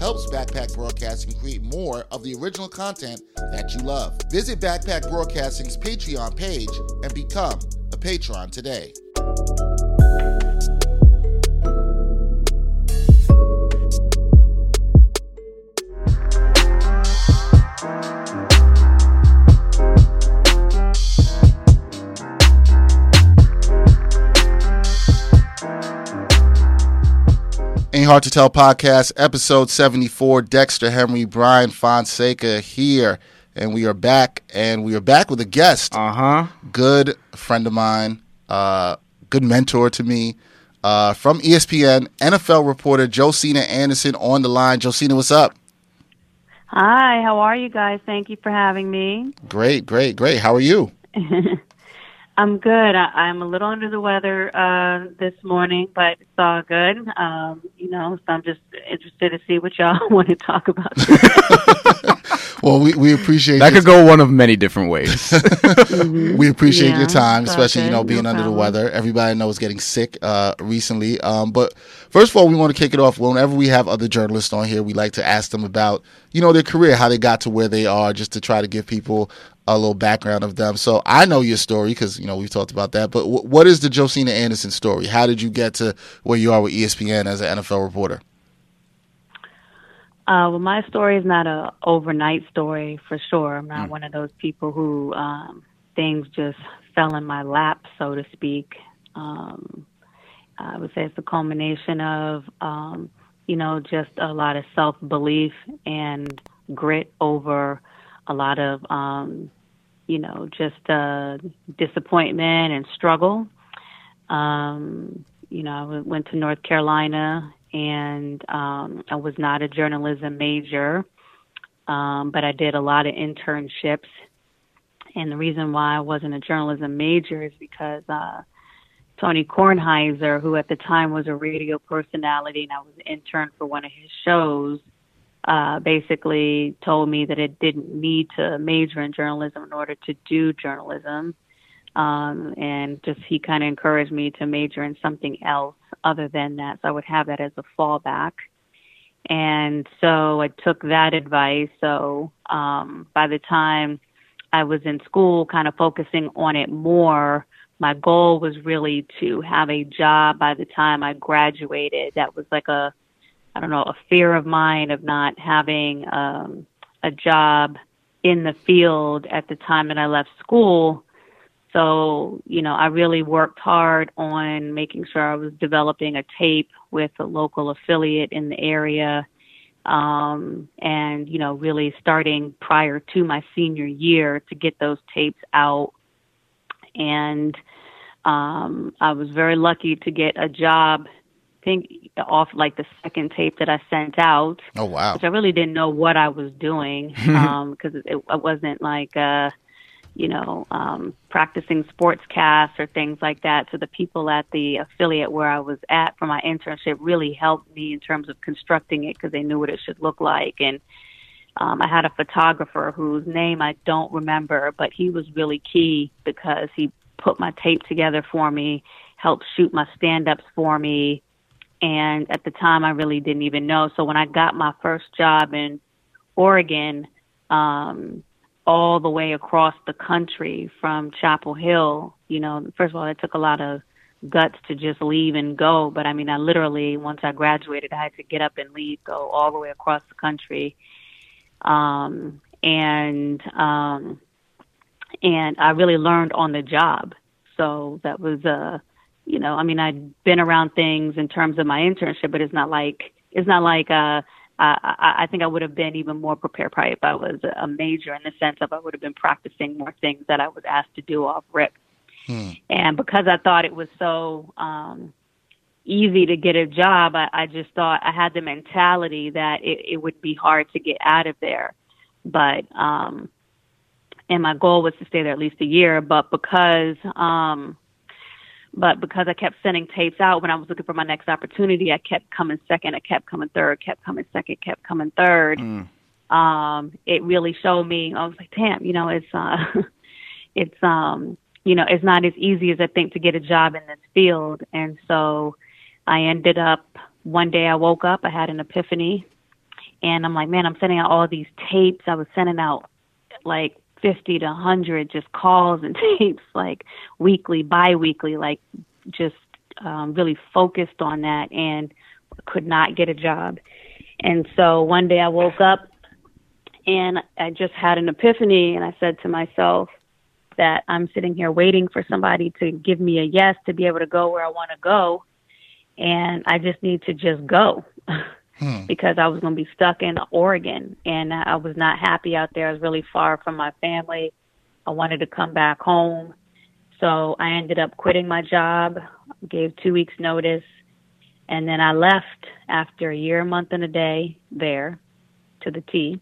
helps Backpack Broadcasting create more of the original content that you love. Visit Backpack Broadcasting's Patreon page and become a patron today. Hard to Tell podcast, episode 74. Dexter Henry, Bryan Fonseca here. And we are back, and we are back with a guest. Uh huh. Good friend of mine, uh, good mentor to me. Uh, from ESPN, NFL reporter Josina Anderson on the line. Josina, what's up? Hi, how are you guys? Thank you for having me. Great, great, great. How are you? I'm good. I, I'm a little under the weather uh, this morning, but it's all good. Um, you know, so I'm just interested to see what y'all want to talk about. well, we, we appreciate That could go one of many different ways. we appreciate your time, it's all especially you know being No under the weather. Everybody knows getting sick uh, recently. Um, but first of all, we want to kick it off. Whenever we have other journalists on here, we like to ask them about you know their career, how they got to where they are, just to try to give people a little background of them. So I know your story because you know we've talked about that. But w- what is the Josina Anderson story? How did you get to where you are with ESPN as an NFL reporter? Uh, well, my story is not a overnight story for sure. I'm not one of those people who um, things just fell in my lap, so to speak. Um, I would say it's the culmination of, um, you know, just a lot of self belief and grit over a lot of, um, you know, just uh, disappointment and struggle. Um, you know, I went to North Carolina and um, I was not a journalism major, um, but I did a lot of internships. And the reason why I wasn't a journalism major is because uh, Tony Kornheiser, who at the time was a radio personality and I was an intern for one of his shows, uh, basically told me that it didn't need to major in journalism in order to do journalism. Um, and just he kind of encouraged me to major in something else other than that. So I would have that as a fallback. And so I took that advice. So um, by the time I was in school, kind of focusing on it more, my goal was really to have a job by the time I graduated. That was like a, I don't know, a fear of mine of not having um, a job in the field at the time that I left school. So, you know, I really worked hard on making sure I was developing a tape with a local affiliate in the area. Um, and, you know, really starting prior to my senior year to get those tapes out. And um, I was very lucky to get a job, think, off like the second tape that I sent out Oh wow! which I really didn't know what I was doing because it, it wasn't like uh, you know um, practicing sportscasts or things like that. So the people at the affiliate where I was at for my internship really helped me in terms of constructing it because they knew what it should look like and. Um, I had a photographer whose name I don't remember, but he was really key because he put my tape together for me, helped shoot my stand-ups for me, and at the time I really didn't even know. So when I got my first job in Oregon, um, all the way across the country from Chapel Hill, you know, first of all, it took a lot of guts to just leave and go. But I mean, I literally, once I graduated, I had to get up and leave, go all the way across the country. Um, and, um, and I really learned on the job. So that was, uh, you know, I mean, I'd been around things in terms of my internship, but it's not like, it's not like, uh, I, I I think I would have been even more prepared probably if I was a major in the sense of I would have been practicing more things that I was asked to do off rip. And because I thought it was so um, easy to get a job, I, I just thought I had the mentality that it, it would be hard to get out of there. but um, and my goal was to stay there at least a year. But because um, but because I kept sending tapes out when I was looking for my next opportunity, I kept coming second, I kept coming third, kept coming second, kept coming third. Mm. Um, it really showed me. I was like, damn, you know, it's uh, it's um, you know, it's not as easy as I think to get a job in this field. And so I ended up one day I woke up, I had an epiphany, and I'm like, man, I'm sending out all these tapes. I was sending out like 50 to 100 just calls and tapes like weekly, bi-weekly, like just um, really focused on that and could not get a job. And so one day I woke up and I just had an epiphany and I said to myself that I'm sitting here waiting for somebody to give me a yes to be able to go where I want to go. And I just need to just go. hmm. because I was going to be stuck in Oregon and I was not happy out there. I was really far from my family. I wanted to come back home. So I ended up quitting my job, gave two weeks notice, and then I left after a year, a month, and a day there to the T.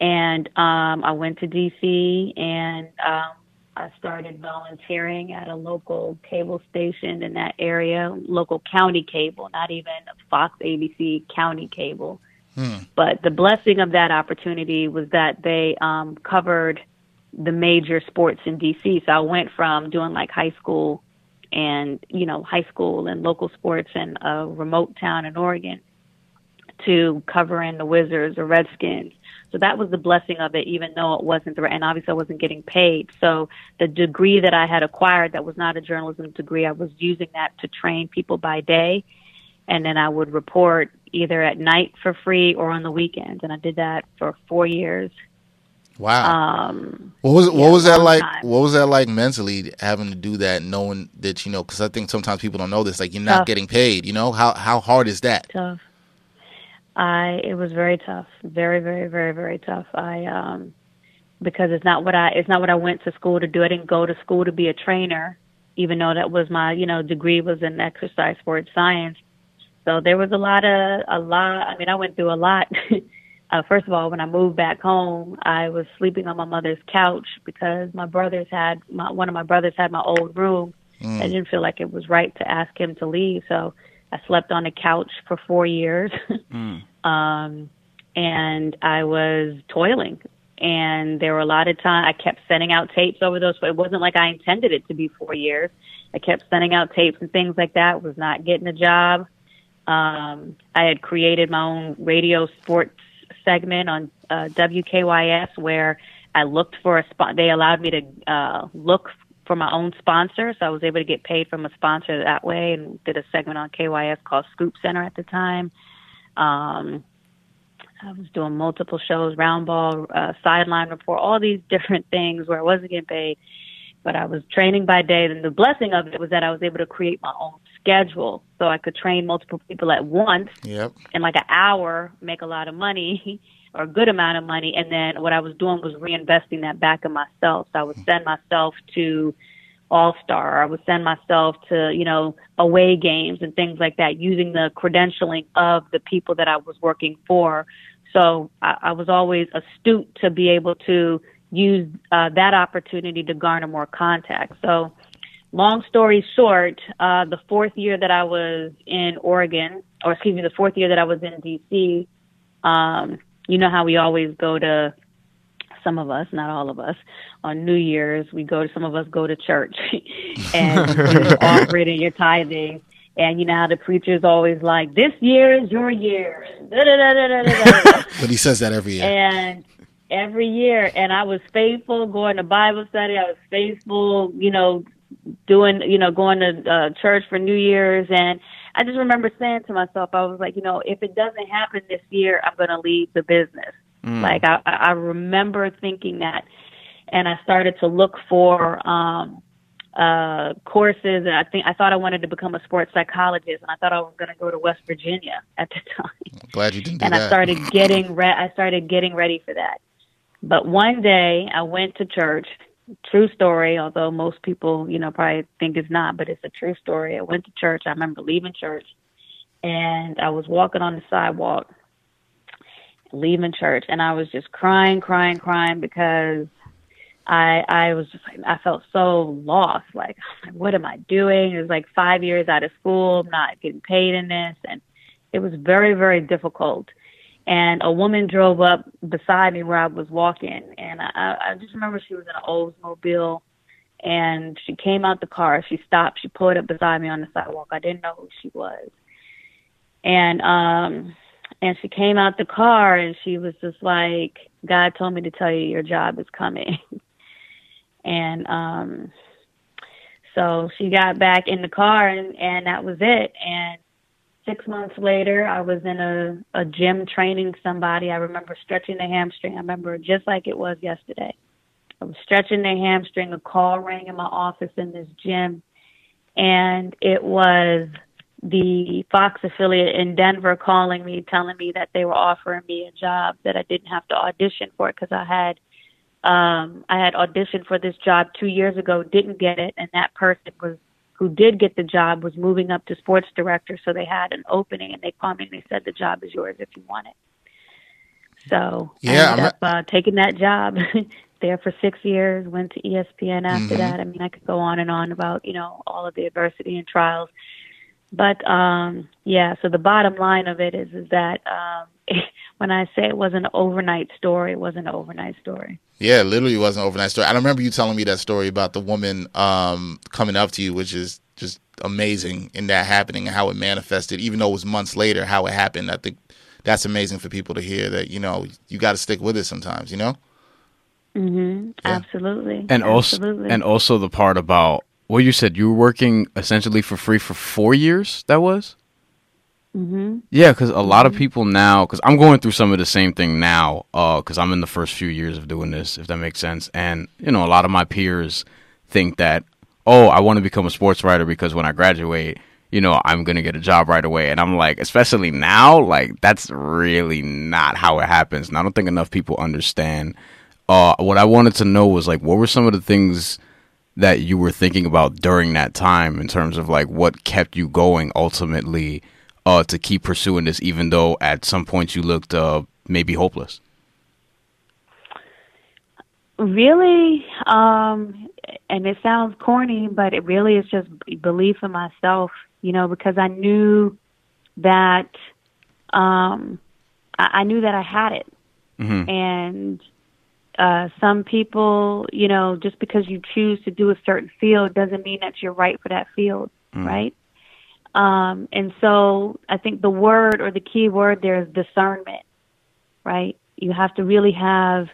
And um, I went to DC and um, I started volunteering at a local cable station in that area, local county cable, not even Fox ABC county cable. Hmm. But the blessing of that opportunity was that they um, covered the major sports in DC. So I went from doing like high school and, you know, high school and local sports in a remote town in Oregon to covering the Wizards or Redskins so that was the blessing of it, even though it wasn't the right, and obviously I wasn't getting paid. So the degree that I had acquired that was not a journalism degree, I was using that to train people by day. And then I would report either at night for free or on the weekends. And I did that for four years. Wow. Um, what was what yeah, was that like? Time. What was that like mentally having to do that, knowing that you know? Because I think sometimes people don't know this. Like you're not Tough. getting paid. You know how how hard is that? Tough. I it was very tough, very very very very tough. I um because it's not what I it's not what I went to school to do. I didn't go to school to be a trainer, even though that was my you know degree was in exercise sports science. So there was a lot of a lot. I mean, I went through a lot. uh, first of all, when I moved back home, I was sleeping on my mother's couch because my brothers had my, one of my brothers had my old room. Mm. I didn't feel like it was right to ask him to leave, so I slept on a couch for four years. mm. um, and I was toiling. And there were a lot of times I kept sending out tapes over those. But it wasn't like I intended it to be four years. I kept sending out tapes and things like that. Was not getting a job. Um, I had created my own radio sports segment on uh, WKYS where I looked for a spot. They allowed me to uh, look for my own sponsor, so I was able to get paid from a sponsor that way, and did a segment on KYS called Scoop Center at the time. Um, I was doing multiple shows, round ball, uh, sideline report, all these different things where I wasn't getting paid, but I was training by day. And the blessing of it was that I was able to create my own schedule, so I could train multiple people at once yep. in like an hour, make a lot of money. or a good amount of money. And then what I was doing was reinvesting that back in myself. So I would send myself to All Star. I would send myself to, you know, away games and things like that using the credentialing of the people that I was working for. So I, I was always astute to be able to use uh, that opportunity to garner more contacts. So long story short, uh, the fourth year that I was in Oregon, or excuse me, the fourth year that I was in DC, um, you know how we always go to some of us, not all of us, on New Year's, we go to some of us go to church and offering and your tithing. And you know how the preacher's always like, This year is your year. but he says that every year. And every year. And I was faithful going to Bible study. I was faithful, you know, doing, you know, going to uh, church for New Year's. And I just remember saying to myself, I was like, you know, if it doesn't happen this year, I'm going to leave the business. Mm. Like I, I remember thinking that, and I started to look for um, uh, courses. And I think I thought I wanted to become a sports psychologist, and I thought I was going to go to West Virginia at the time. Glad you didn't. and that. I started getting re- I started getting ready for that. But one day I went to church true story, although most people, you know, probably think it's not, but it's a true story. I went to church. I remember leaving church and I was walking on the sidewalk leaving church, and I was just crying, crying, crying because I I was just like I felt so lost. Like, what am I doing? It was like five years out of school, not getting paid in this, and it was very very difficult. And a woman drove up beside me where I was walking, and I, I just remember she was in an Oldsmobile, and she came out the car. She stopped. She pulled up beside me on the sidewalk. I didn't know who she was, and um, and she came out the car, and she was just like, "God told me to tell you your job is coming." and um so she got back in the car and and that was it and six months later i was in a a gym training somebody. I remember stretching the hamstring. I remember just like it was yesterday. I was stretching the hamstring a call rang in my office in this gym and it was the Fox affiliate in Denver calling me, telling me that they were offering me a job that I didn't have to audition for because I had um, I had auditioned for this job two years ago, didn't get it, and that person was who did get the job was moving up to sports director, so they had an opening, and they called me and they said the job is yours if you want it. So yeah, I ended up uh, taking that job. there for six years. Went to ESPN after mm-hmm. that. I mean, I could go on and on about you know all of the adversity and trials, but um, yeah. So the bottom line of it is is that um, when I say it was an overnight story, it was an overnight story. Yeah, literally was an overnight story. I remember you telling me that story about the woman um, coming up to you, which is just amazing in that happening and how it manifested, even though it was months later, how it happened. I think that's amazing for people to hear that, you know, you got to stick with it sometimes, you know? Mm-hmm. Yeah. Absolutely. And Absolutely. also, and also the part about what you said, you were working essentially for free for four years, that was? Mm-hmm. Yeah, because a lot of mm-hmm. people now, because I'm going through some of the same thing now, because uh, I'm in the first few years of doing this, if that makes sense. And you know, a lot of my peers think that, oh, I want to become a sports writer because when I graduate, you know, I'm gonna get a job right away. And I'm like, especially now, like that's really not how it happens. And I don't think enough people understand. Uh, what I wanted to know was like, what were some of the things that you were thinking about during that time in terms of like what kept you going ultimately? Uh, to keep pursuing this, even though at some points you looked uh, maybe hopeless? Really, um, and it sounds corny, but it really is just belief in myself, you know, because I knew that um, I, I knew that I had it, mm-hmm. and uh, some people, you know, just because you choose to do a certain field doesn't mean that you're right for that field, mm-hmm. right? Um, and so I think the word or the key word there is discernment, right? You have to really have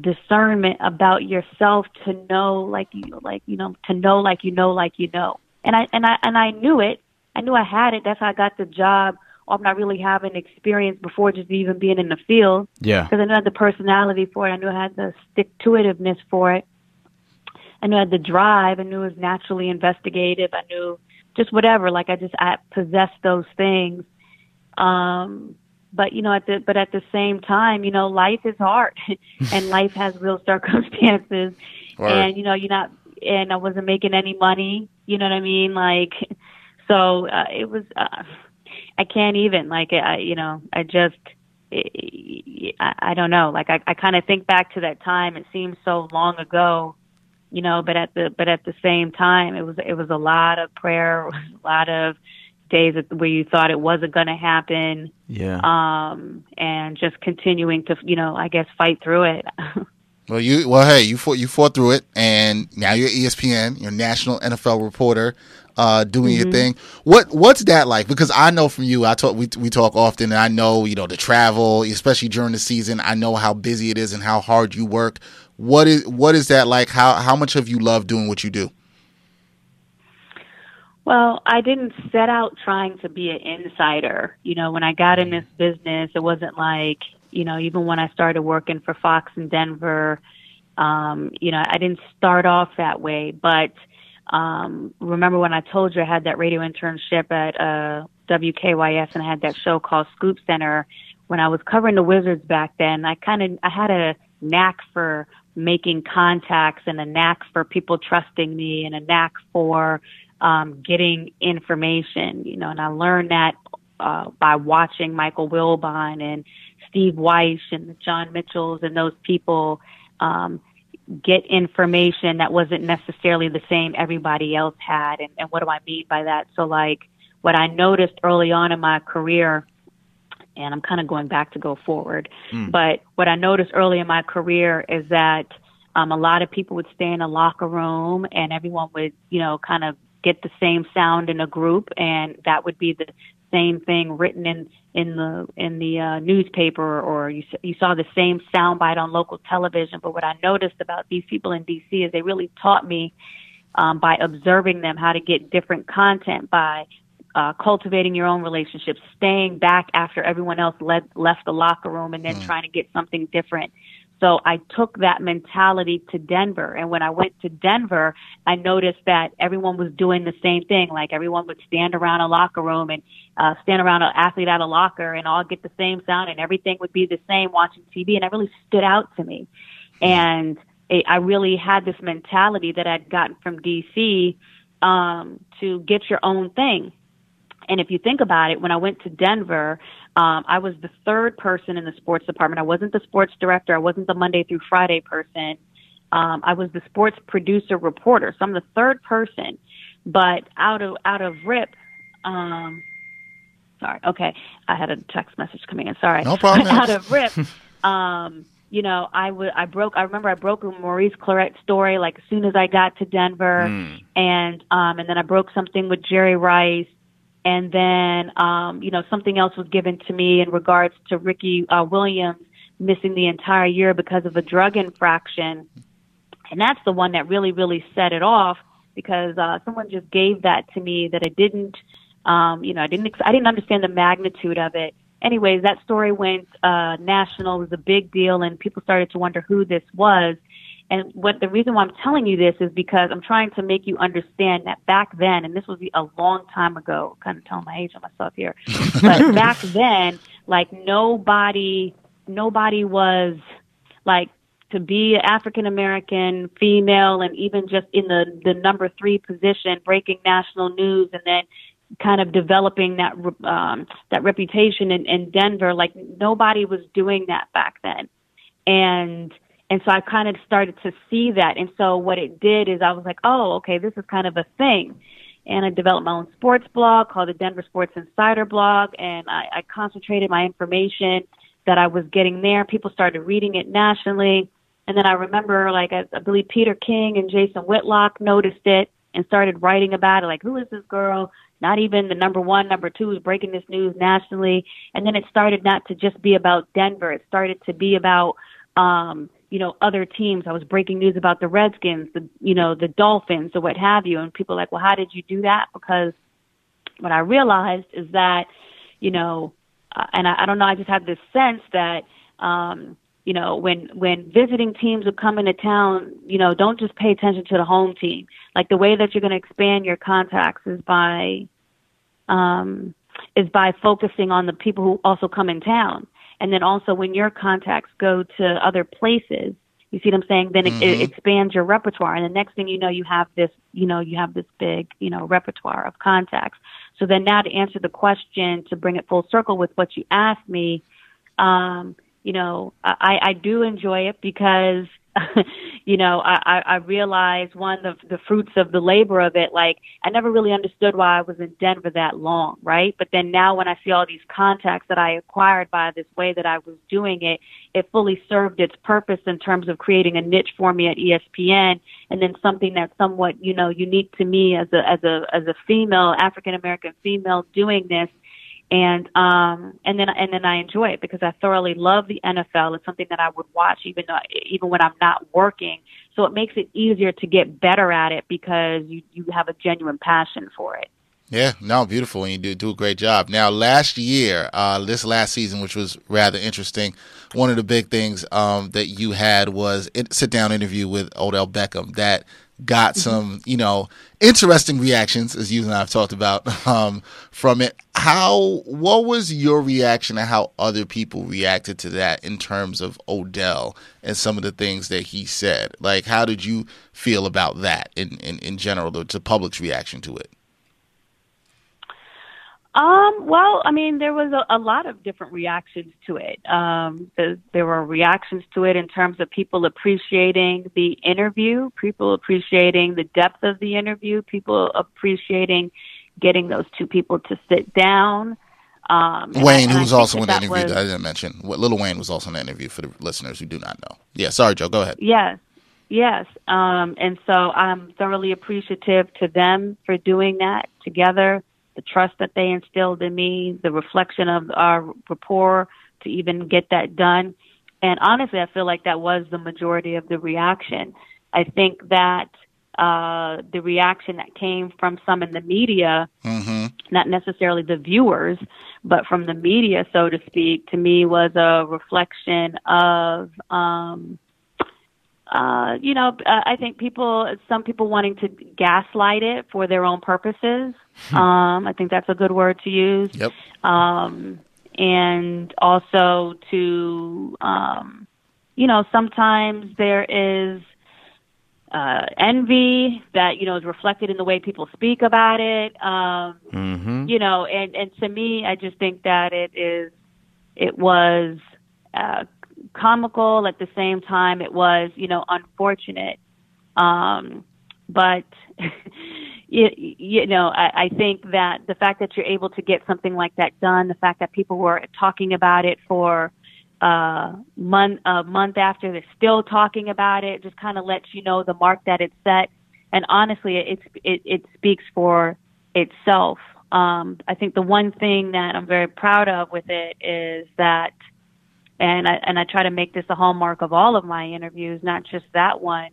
discernment about yourself to know like you like you know to know like you know like you know. And i and i and i knew it. I knew i had it. That's how i got the job. Or i'm not really having experience before just even being in the field. Yeah. Because i knew i had the personality for it. I knew i had the stick to itiveness for it. I knew i had the drive. I knew it was naturally investigative. I knew just whatever. Like I just I possess those things. Um, but you know, at the but at the same time, you know, life is hard, and life has real circumstances, and you know, you're not. And I wasn't making any money. You know what I mean? Like, so uh, it was. Uh, I can't even like I, you know, I just. I, I don't know. Like I, I kind of think back to that time. It seems so long ago, you know but at the but at the same time it was it was a lot of prayer a lot of days where you thought it wasn't going to happen yeah um and just continuing to you know i guess fight through it well you well hey you fought you fought through it and now you're espn you're national nfl reporter uh, doing mm-hmm. your thing. What what's that like? Because I know from you, I talk we we talk often, and I know you know the travel, especially during the season. I know how busy it is and how hard you work. What is what is that like? How how much have you loved doing what you do? Well, I didn't set out trying to be an insider. You know, when I got in this business, it wasn't like, you know, even when I started working for Fox in Denver, um, you know, I didn't start off that way. But um, remember when I told you I had that radio internship at uh, WKYS and I had that show called Scoop Center? When I was covering the Wizards back then, I kind of I had a knack for making contacts and a knack for people trusting me and a knack for um, getting information, you know, and I learned that uh, by watching Michael Wilbon and Steve Wyche and John Mitchells and those people um, get information that wasn't necessarily the same everybody else had. And, and what do I mean by that? So, like, what I noticed early on in my career, and I'm kind of going back to go forward, mm. but what I noticed early in my career is that um, a lot of people would stay in a locker room and everyone would, you know, kind of get the same sound in a group, and that would be the same thing written in in the in the uh, newspaper, or you you saw the same soundbite on local television. But what I noticed about these people in DC is they really taught me um, by observing them how to get different content by uh, cultivating your own relationships, staying back after everyone else led, left the locker room, and then mm. trying to get something different. So I took that mentality to Denver. And when I went to Denver, I noticed that everyone was doing the same thing. Like everyone would stand around a locker room and uh, stand around an athlete at a locker and all get the same sound and everything would be the same watching TV. And that really stood out to me. And it, I really had this mentality that I'd gotten from DC um, to get your own thing. And if you think about it, when I went to Denver, um, I was the third person in the sports department. I wasn't the sports director. I wasn't the Monday through Friday person. Um, I was the sports producer reporter. So I'm the third person. But out of out of rip, um, sorry. Okay, I had a text message coming in. Sorry. No problem. out of rip, um, you know, I would I broke. I remember I broke Maurice Clarett story like as soon as I got to Denver, mm. and um, and then I broke something with Jerry Rice and then um, you know something else was given to me in regards to Ricky uh, Williams missing the entire year because of a drug infraction, and that's the one that really really set it off because uh, someone just gave that to me that I didn't, um, you know, I didn't I didn't understand the magnitude of it. Anyways, that story went uh, national. It was a big deal, and people started to wonder who this was. And what the reason why I'm telling you this is because I'm trying to make you understand that back then, and this was a long time ago, kind of telling my age on myself here, but back then, like nobody, nobody was like to be a African American female and even just in the the number three position, breaking national news, and then kind of developing that um, that reputation in, in Denver. Like nobody was doing that back then, and and so I kind of started to see that. And so what it did is I was like, oh, okay, this is kind of a thing. And I developed my own sports blog called the Denver Sports Insider blog. And I, I concentrated my information that I was getting there. People started reading it nationally. And then I remember, like, I, I believe Peter King and Jason Whitlock noticed it and started writing about it. Like, who is this girl? Not even the number one, number two is breaking this news nationally. And then it started not to just be about Denver. It started to be about, um, you know, other teams. I was breaking news about the Redskins, the, you know, the Dolphins or what have you. And people like, well, how did you do that? Because what I realized is that, you know, uh, and I, I don't know, I just had this sense that, um, you know, when when visiting teams would come into town, you know, don't just pay attention to the home team. Like the way that you're going to expand your contacts is by um, is by focusing on the people who also come in town. And then also when your contacts go to other places, you see what I'm saying? Then it, mm-hmm. it expands your repertoire. And the next thing you know, you have this, you know, you have this big, you know, repertoire of contacts. So then now to answer the question, to bring it full circle with what you asked me, um, you know, I, I do enjoy it because you know, I, I realized one of the fruits of the labor of it. Like, I never really understood why I was in Denver that long, right? But then now when I see all these contacts that I acquired by this way that I was doing it, it fully served its purpose in terms of creating a niche for me at ESPN and then something that's somewhat, you know, unique to me as a, as a, as a female, African American female doing this and um and then and then I enjoy it because I thoroughly love the NFL. It's something that I would watch even though even when I'm not working. So it makes it easier to get better at it because you you have a genuine passion for it. Yeah, no, beautiful, and you do do a great job. Now, last year, uh, this last season, which was rather interesting, one of the big things um, that you had was a sit down interview with Odell Beckham that got mm-hmm. some, you know, interesting reactions, as you and I have talked about um, from it. How, what was your reaction to how other people reacted to that in terms of Odell and some of the things that he said? Like, how did you feel about that in, in, in general, the, the public's reaction to it? Um, well, I mean, there was a, a lot of different reactions to it. Um, the, there were reactions to it in terms of people appreciating the interview, people appreciating the depth of the interview, people appreciating getting those two people to sit down. Um, Wayne, I, who was also in the interview was, that I didn't mention, what Lil Wayne was also in the interview for the listeners who do not know. Yeah, sorry, Joe. Go ahead. Yes, yes. Um, and so I'm thoroughly appreciative to them for doing that together the trust that they instilled in me, the reflection of our rapport to even get that done. And honestly, I feel like that was the majority of the reaction. I think that uh, the reaction that came from some in the media, mm-hmm. not necessarily the viewers, but from the media, so to speak, to me was a reflection of um, uh, you know, uh, I think people, some people wanting to gaslight it for their own purposes. Hmm. um, I think that's a good word to use. Yep. Um, and also to, um, you know, sometimes there is uh, envy that you know is reflected in the way people speak about it. Um, mm-hmm. You know, and and to me, I just think that it is, it was. Uh, comical at the same time it was you know unfortunate. Um but you, you know I, I think that the fact that you're able to get something like that done the fact that people were talking about it for uh month a month after they're still talking about it just kind of lets you know the mark that it's set. And honestly it it, it speaks for itself. Um i think the one thing that i'm very proud of with it is that and I and I try to make this a hallmark of all of my interviews, not just that one.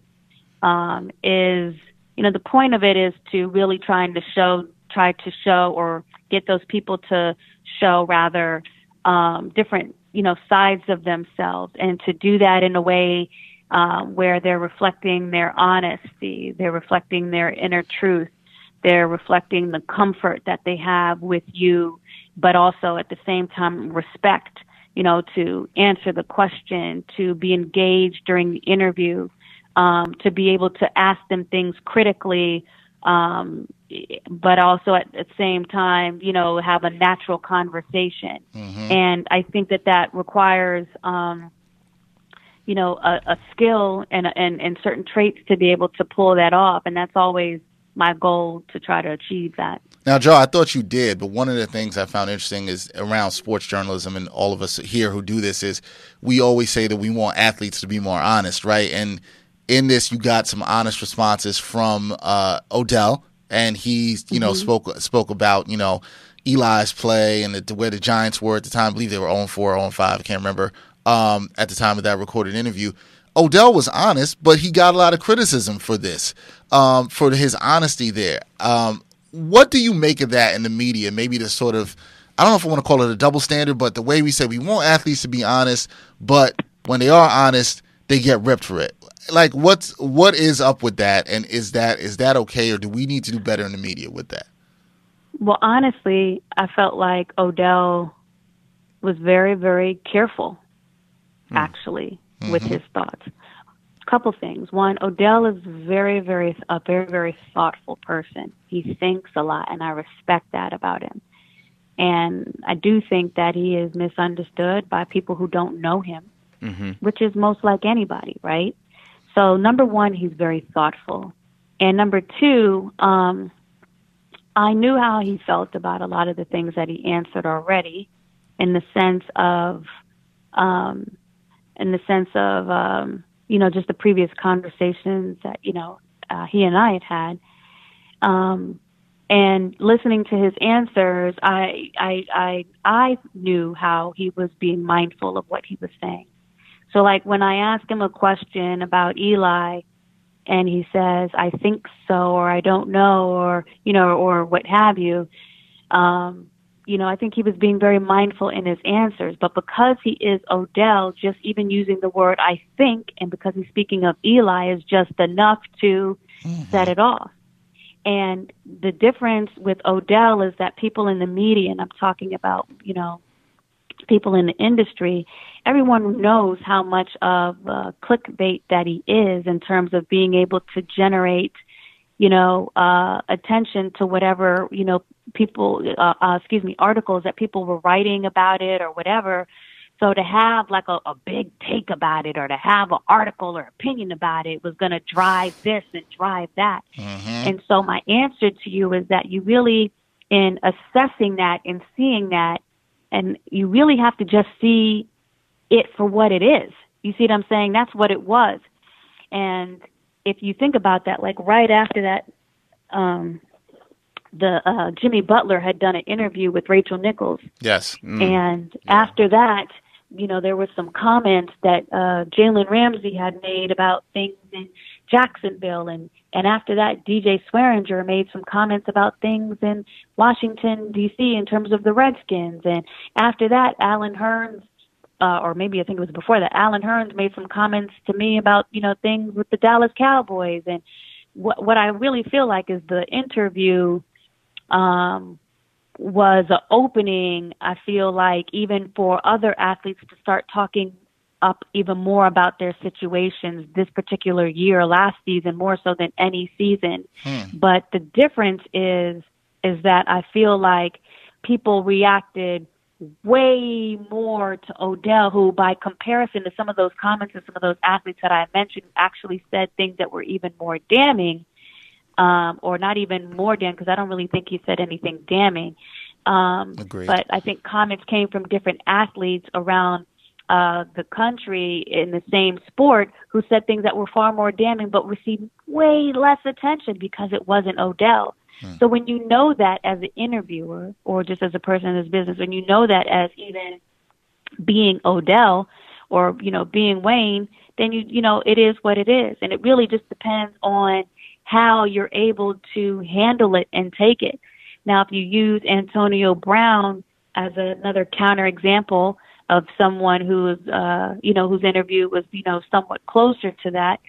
Um, is you know the point of it is to really trying to show, try to show or get those people to show rather um, different you know sides of themselves, and to do that in a way uh, where they're reflecting their honesty, they're reflecting their inner truth, they're reflecting the comfort that they have with you, but also at the same time respect you know, to answer the question, to be engaged during the interview, um, to be able to ask them things critically, um, but also at the same time, you know, have a natural conversation. Mm-hmm. And I think that that requires, um, you know, a, a skill and, and, and certain traits to be able to pull that off. And that's always my goal to try to achieve that. Now, Joe, I thought you did, but one of the things I found interesting is around sports journalism, and all of us here who do this is we always say that we want athletes to be more honest, right? And in this, you got some honest responses from uh, Odell, and he, you know, mm-hmm. spoke spoke about you know Eli's play and the, where the Giants were at the time. I believe they were 0 4, 0 5. I can't remember um, at the time of that recorded interview. Odell was honest, but he got a lot of criticism for this, um, for his honesty there. Um, what do you make of that in the media? Maybe the sort of I don't know if I want to call it a double standard, but the way we say we want athletes to be honest, but when they are honest, they get ripped for it. Like what's what is up with that and is that is that okay or do we need to do better in the media with that? Well, honestly, I felt like Odell was very very careful hmm. actually mm-hmm. with his thoughts couple things. One, Odell is very, very a very, very thoughtful person. He thinks a lot, and I respect that about him. And I do think that he is misunderstood by people who don't know him, mm-hmm. which is most like anybody, right? So number one, he's very thoughtful, and number two, um, I knew how he felt about a lot of the things that he answered already, in the sense of, um, in the sense of um, you know, just the previous conversations that, you know, uh, he and I had had. Um, and listening to his answers, I, I, I, I knew how he was being mindful of what he was saying. So like when I ask him a question about Eli and he says, I think so, or I don't know, or, you know, or what have you, um, you know, I think he was being very mindful in his answers. But because he is Odell, just even using the word I think, and because he's speaking of Eli, is just enough to mm-hmm. set it off. And the difference with Odell is that people in the media, and I'm talking about, you know, people in the industry, everyone knows how much of uh, clickbait that he is in terms of being able to generate, you know, uh, attention to whatever, you know, people, uh, uh, excuse me, articles that people were writing about it or whatever. So to have like a, a big take about it or to have an article or opinion about it was going to drive this and drive that. Mm-hmm. And so my answer to you is that you really, in assessing that and seeing that, and you really have to just see it for what it is. You see what I'm saying? That's what it was. And if you think about that, like right after that, um, the uh, Jimmy Butler had done an interview with Rachel Nichols. Yes. Mm. And yeah. after that, you know, there were some comments that uh, Jalen Ramsey had made about things in Jacksonville, and and after that, DJ Swearinger made some comments about things in Washington D.C. in terms of the Redskins, and after that, Allen Hurns. Uh, or maybe I think it was before that. Allen Hurns made some comments to me about you know things with the Dallas Cowboys, and what what I really feel like is the interview um, was an opening, I feel like, even for other athletes to start talking up even more about their situations this particular year, last season, more so than any season. Hmm. But the difference is, is that I feel like people reacted way more to Odell, who by comparison to some of those comments and some of those athletes that I mentioned actually said things that were even more damning um, or not even more damning, because I don't really think he said anything damning. Um, Agreed. But I think comments came from different athletes around uh, the country in the same sport who said things that were far more damning, but received way less attention because it wasn't Odell. Hmm. So when you know that as an interviewer or just as a person in this business, when you know that as even being Odell or you know being Wayne, then you you know it is what it is, and it really just depends on how you're able to handle it and take it. Now, if you use Antonio Brown as another counter example of someone who is, uh, you know, whose interview was, you know, somewhat closer to that,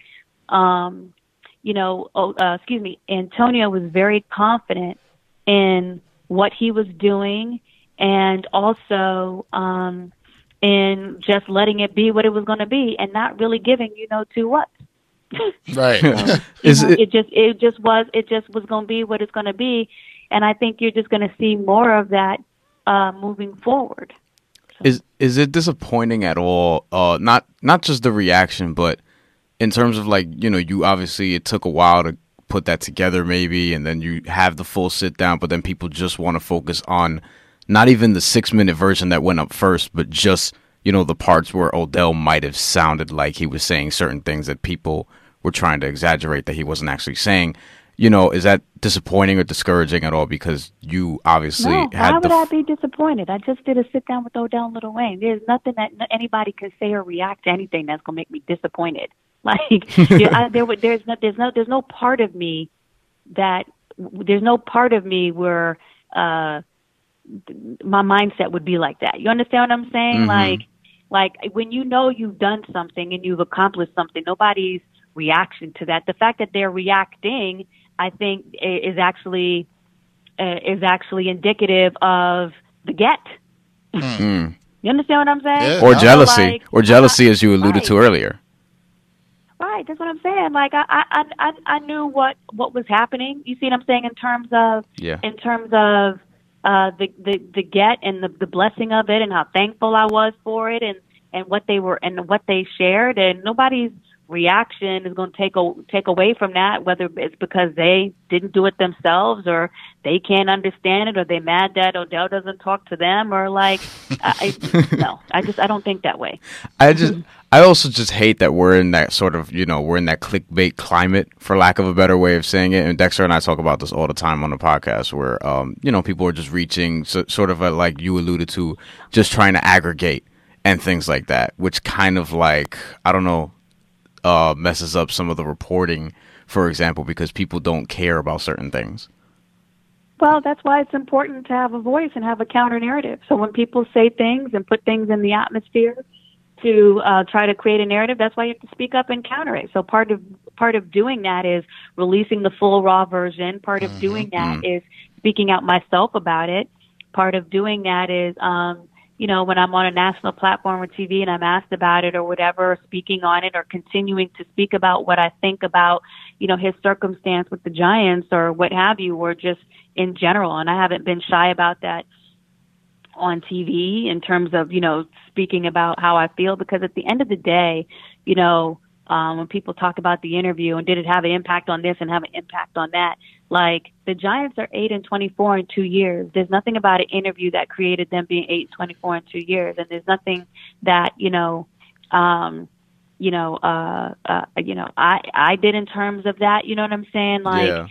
um, you know, oh, uh, excuse me, Antonio was very confident in what he was doing and also um, in just letting it be what it was going to be and not really giving, you know, to what. Right. so, Is know, it, it just it just was it just was going to be what it's going to be, and I think you're just going to see more of that uh, moving forward. So. Is is it disappointing at all? Uh, not not just the reaction, but in terms of like you know, you obviously it took a while to put that together, maybe, and then you have the full sit down, but then people just want to focus on not even the six minute version that went up first, but just you know the parts where Odell might have sounded like he was saying certain things that people were trying to exaggerate that he wasn't actually saying. You know, is that disappointing or discouraging at all? Because you obviously no, had. Why would f- I be disappointed? I just did a sit down with Odell and Lil Wayne. There's nothing that anybody can say or react to anything that's gonna make me disappointed. Like yeah, I, there, there's no, there's no, there's no part of me that there's no part of me where uh my mindset would be like that. You understand what I'm saying? Mm-hmm. Like, like when you know you've done something and you've accomplished something, nobody's reaction to that. The fact that they're reacting, I think, is actually uh, is actually indicative of the get. Mm. You understand what I'm saying? Yeah. Or jealousy, like, or jealousy, as you alluded right. to earlier. Right, that's what I'm saying. Like I, I, I, I knew what what was happening. You see what I'm saying in terms of, yeah. in terms of uh, the the the get and the the blessing of it, and how thankful I was for it, and and what they were and what they shared, and nobody's reaction is going to take a, take away from that, whether it's because they didn't do it themselves or they can't understand it or they mad that Odell doesn't talk to them or like, I, no, I just, I don't think that way. I just, I also just hate that we're in that sort of, you know, we're in that clickbait climate, for lack of a better way of saying it. And Dexter and I talk about this all the time on the podcast, where, um, you know, people are just reaching, so, sort of a, like you alluded to, just trying to aggregate and things like that, which kind of like, I don't know, uh, messes up some of the reporting, for example, because people don't care about certain things. Well, that's why it's important to have a voice and have a counter narrative. So when people say things and put things in the atmosphere to uh, try to create a narrative, that's why you have to speak up and counter it. So part of part of doing that is releasing the full raw version. Part of mm-hmm. doing that mm-hmm. is speaking out myself about it. Part of doing that is um, you know, when I'm on a national platform or TV and I'm asked about it or whatever, or speaking on it or continuing to speak about what I think about, you know, his circumstance with the Giants or what have you, or just in general. And I haven't been shy about that on TV in terms of, you know, speaking about how I feel because at the end of the day, you know, um, when people talk about the interview and did it have an impact on this and have an impact on that, like the Giants are eight and twenty four in two years. There's nothing about an interview that created them being eight and twenty four in two years, and there's nothing that you know, um, you know, uh, uh, you know, I I did in terms of that. You know what I'm saying? Like, yeah.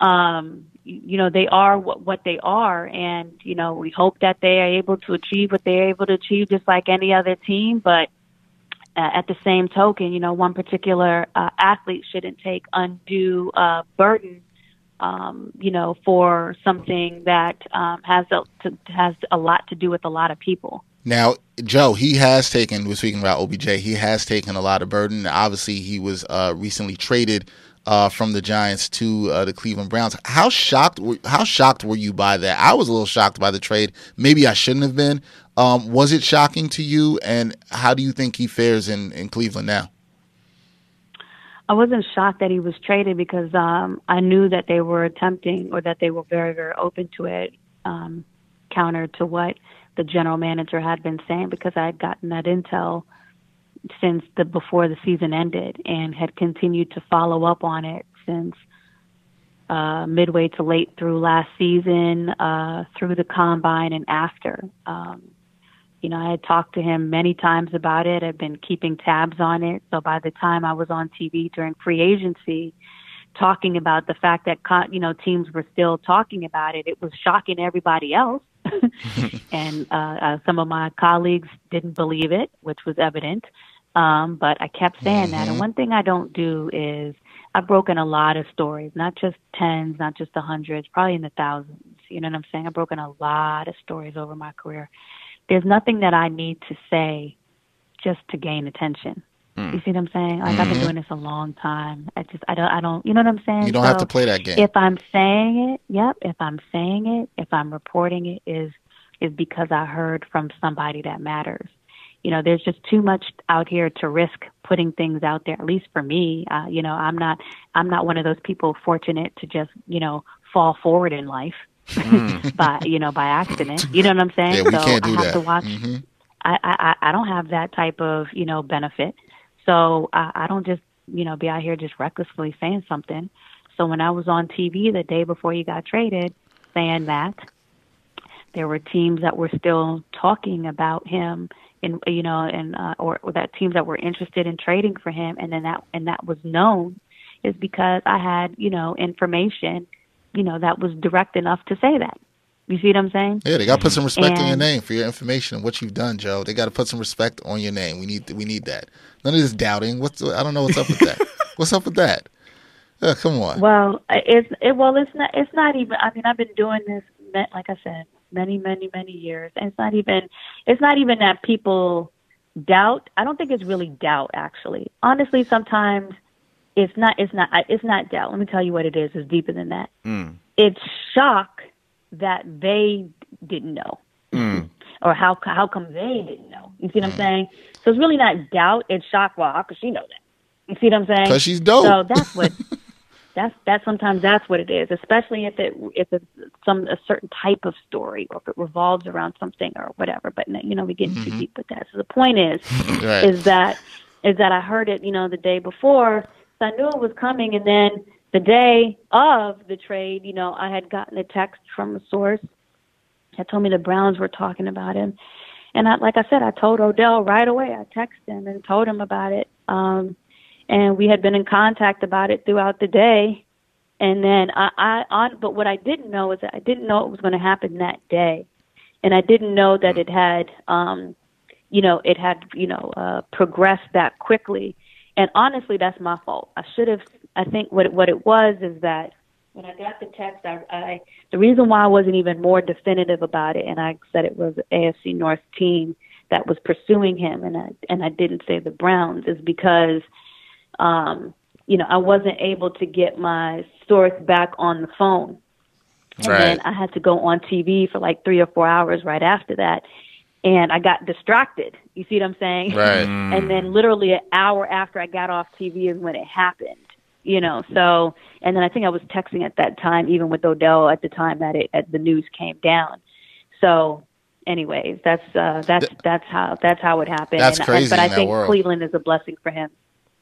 um, you know, they are what what they are, and you know, we hope that they are able to achieve what they're able to achieve, just like any other team, but uh, at the same token, you know, one particular uh, athlete shouldn't take undue uh, burden, um, you know, for something that um, has a, to, has a lot to do with a lot of people. Now, Joe, he has taken. We're speaking about OBJ. He has taken a lot of burden. Obviously, he was uh, recently traded uh, from the Giants to uh, the Cleveland Browns. How shocked? Were, how shocked were you by that? I was a little shocked by the trade. Maybe I shouldn't have been. Um, was it shocking to you? And how do you think he fares in, in Cleveland now? I wasn't shocked that he was traded because um, I knew that they were attempting or that they were very, very open to it, um, counter to what the general manager had been saying because I had gotten that intel since the before the season ended and had continued to follow up on it since uh, midway to late through last season, uh, through the combine and after. Um, you know, I had talked to him many times about it. I've been keeping tabs on it. So by the time I was on TV during free agency, talking about the fact that you know teams were still talking about it, it was shocking everybody else. and uh, uh, some of my colleagues didn't believe it, which was evident. Um, but I kept saying mm-hmm. that. And mm-hmm. one thing I don't do is I've broken a lot of stories, not just tens, not just the hundreds, probably in the thousands. You know what I'm saying? I've broken a lot of stories over my career there's nothing that I need to say just to gain attention. Mm. You see what I'm saying? Like mm-hmm. I've been mm-hmm. doing this a long time. I just I don't I don't you know what I'm saying? You don't so have to play that game. If I'm saying it, yep, if I'm saying it, if I'm reporting it is is because I heard from somebody that matters. You know, there's just too much out here to risk putting things out there. At least for me, uh, you know, I'm not I'm not one of those people fortunate to just you know fall forward in life mm. by you know by accident. You know what I'm saying? Yeah, we so can't do I have that. to watch. Mm-hmm. I, I I don't have that type of you know benefit, so I, I don't just you know be out here just recklessly saying something. So when I was on TV the day before he got traded, saying that there were teams that were still talking about him and you know and uh, or, or that teams that were interested in trading for him and then that and that was known is because I had you know information you know, that was direct enough to say that. You see what I'm saying? Yeah, they got to put some respect and, on your name for your information and what you've done, Joe. They got to put some respect on your name. We need we need that. None of this doubting. What's I don't know what's up with that. what's up with that? Uh, come on. Well, it's it, well, it's not it's not even. I mean, I've been doing this, like I said, many, many, many years, and it's not even it's not even that people doubt. I don't think it's really doubt. Actually, honestly, sometimes it's not. It's not. It's not doubt. Let me tell you what it is. It's deeper than that. Mm. It's shock that they didn't know, mm. or how how come they didn't know. You see what. I'm saying? So it's really not doubt. It's shock. Well, how could she know that? You see what I'm saying? Because she's dope. So that's what. that's that sometimes that's what it is, especially if it if it's some a certain type of story or if it revolves around something or whatever. But you know, we get mm-hmm. too deep with that. So the point is, right. is that is that I heard it, you know, the day before so I knew it was coming. And then the day of the trade, you know, I had gotten a text from a source that told me the Browns were talking about him. And I, like I said, I told Odell right away. I texted him and told him about it. Um, and we had been in contact about it throughout the day. And then I, I on, but what I didn't know is that I didn't know it was going to happen that day, and I didn't know that it had, um, you know, it had, you know, uh, progressed that quickly. And honestly, that's my fault. I should have. I think what it, what it was is that when I got the text, I, I the reason why I wasn't even more definitive about it, and I said it was AFC North team that was pursuing him, and I and I didn't say the Browns, is because, um, you know, I wasn't able to get my source back on the phone, and right. then I had to go on TV for like three or four hours right after that, and I got distracted. You see what I'm saying? Right. and then literally an hour after I got off TV is when it happened. You know, so and then I think I was texting at that time, even with Odell at the time that it at the news came down. So, anyways, that's uh, that's that's how that's how it happened. That's and, crazy But in I that think world. Cleveland is a blessing for him.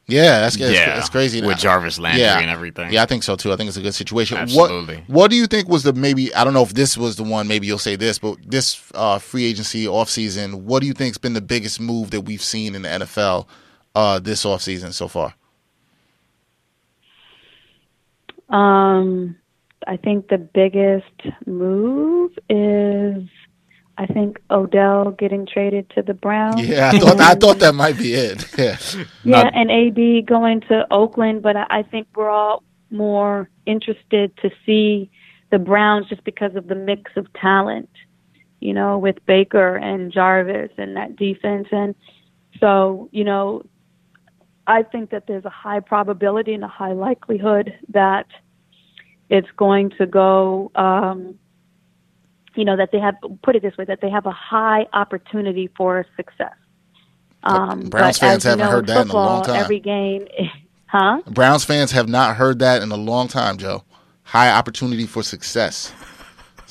Yeah, that's that's, yeah, that's crazy. with Jarvis Landry yeah. and everything. Yeah, I think so too. I think it's a good situation. Absolutely. What What do you think was the maybe? I don't know if this was the one. Maybe you'll say this, but this uh, free agency offseason, what do you think's been the biggest move that we've seen in the NFL uh, this offseason so far? Um, I think the biggest move is, I think Odell getting traded to the Browns. Yeah, I thought I thought that might be it. Yeah, Yeah, Not- and AB going to Oakland, but I I think we're all more interested to see the Browns just because of the mix of talent, you know, with Baker and Jarvis and that defense. And so, you know, I think that there's a high probability and a high likelihood that it's going to go, um, you know, that they have, put it this way, that they have a high opportunity for success. Um, Browns fans haven't know, heard that in a long time. Every game, huh? Browns fans have not heard that in a long time, Joe. High opportunity for success.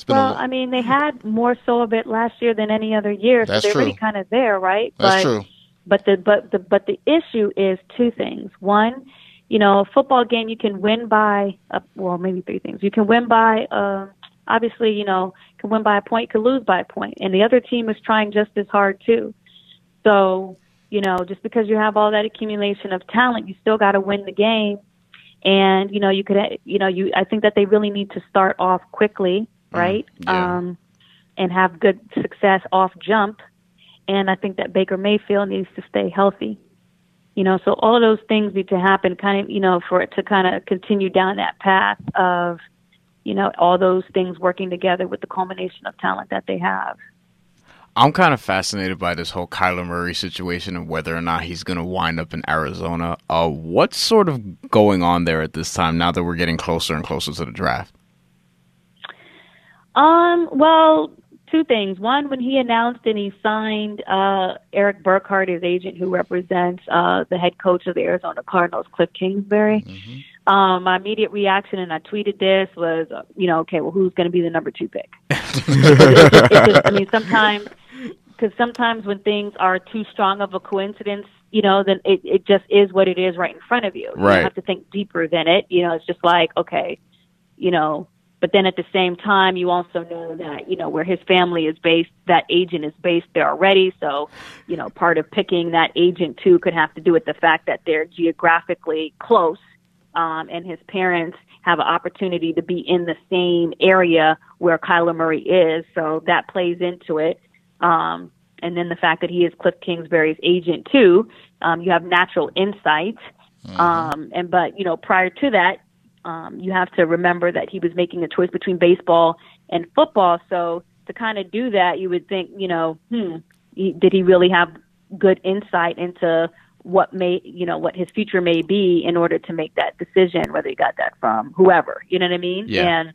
Well, a, I mean, they had more so of it last year than any other year, That's so they're true. kind of there, right? that's but, true. But the but the but the issue is two things. One, you know, a football game you can win by uh, well, maybe three things. You can win by uh, obviously, you know, can win by a point, can lose by a point, and the other team is trying just as hard too. So, you know, just because you have all that accumulation of talent, you still got to win the game. And you know, you could, you know, you. I think that they really need to start off quickly, right? yeah. Um, and have good success off jump. And I think that Baker Mayfield needs to stay healthy. You know, so all of those things need to happen, kind of, you know, for it to kind of continue down that path of, you know, all those things working together with the culmination of talent that they have. I'm kind of fascinated by this whole Kyler Murray situation and whether or not he's going to wind up in Arizona. Uh, what's sort of going on there at this time now that we're getting closer and closer to the draft? Um, well, two things. One, when he announced and he signed uh, Erik Burkhardt, his agent, who represents uh, the head coach of the Arizona Cardinals, Kliff Kingsbury. Um, my immediate reaction, and I tweeted this, was, uh, you know, okay, well, who's going to be the number two pick? it, it just, I mean, sometimes, because sometimes when things are too strong of a coincidence, you know, then it, it just is what it is right in front of you. You Right. don't have to think deeper than it. You know, it's just like, okay, you know, but then at the same time, you also know that, you know, where his family is based, that agent is based there already. So, you know, part of picking that agent too could have to do with the fact that they're geographically close um, and his parents have an opportunity to be in the same area where Kyler Murray is. So that plays into it. Um, and then the fact that he is Kliff Kingsbury's agent too, um, you have natural insight. Um, and but you know, prior to that, um, you have to remember that he was making a choice between baseball and football. So to kind of do that, you would think, you know, hmm, he, did he really have good insight into what may, you know, what his future may be in order to make that decision, whether he got that from whoever, you know what I mean? Yeah. And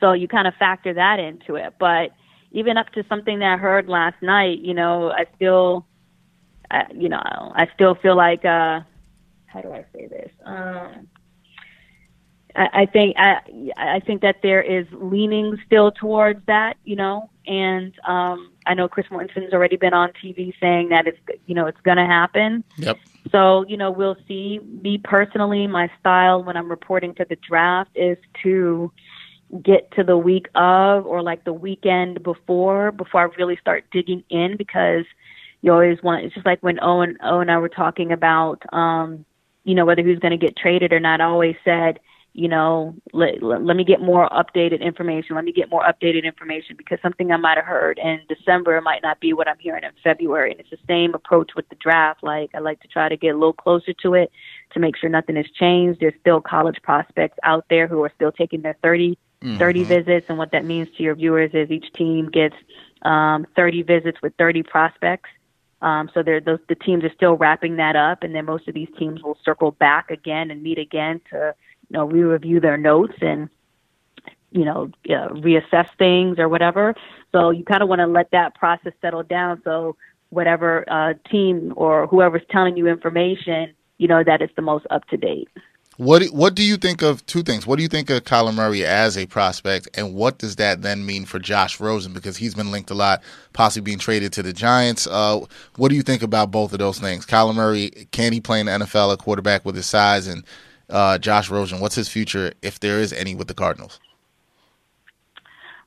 so you kind of factor that into it. But even up to something that I heard last night, you know, I still, I, you know, I still feel like, uh, how do I say this? Um, I, I think I, I think that there is leaning still towards that, you know, and um, I know Chris Mortensen's already been on TV saying that it's, you know, it's going to happen. Yep. So, you know, we'll see. Me personally, my style when I'm reporting to the draft is to get to the week of or like the weekend before before I really start digging in because you always want it's just like when Owen Owen and I were talking about um you know whether he was going to get traded or not I always said you know let, let, let me get more updated information. Let me get more updated information because something I might have heard in December might not be what I'm hearing in February. And it's the same approach with the draft. Like I like to try to get a little closer to it to make sure nothing has changed. There's still college prospects out there who are still taking their 30 30 visits. And what that means to your viewers is each team gets um, 30 visits with 30 prospects. Um, so they're, those, the teams are still wrapping that up, and then most of these teams will circle back again and meet again to, you know, re-review their notes and you know, uh, reassess things or whatever. So you kind of want to let that process settle down. So whatever uh, team or whoever's telling you information, you know, that it's the most up to date. What What do you think of two things? What do you think of Kyler Murray as a prospect, and what does that then mean for Josh Rosen because he's been linked a lot, possibly being traded to the Giants? Uh, what do you think about both of those things? Kyler Murray, can he play in the NFL a quarterback with his size, and uh, Josh Rosen, what's his future if there is any with the Cardinals?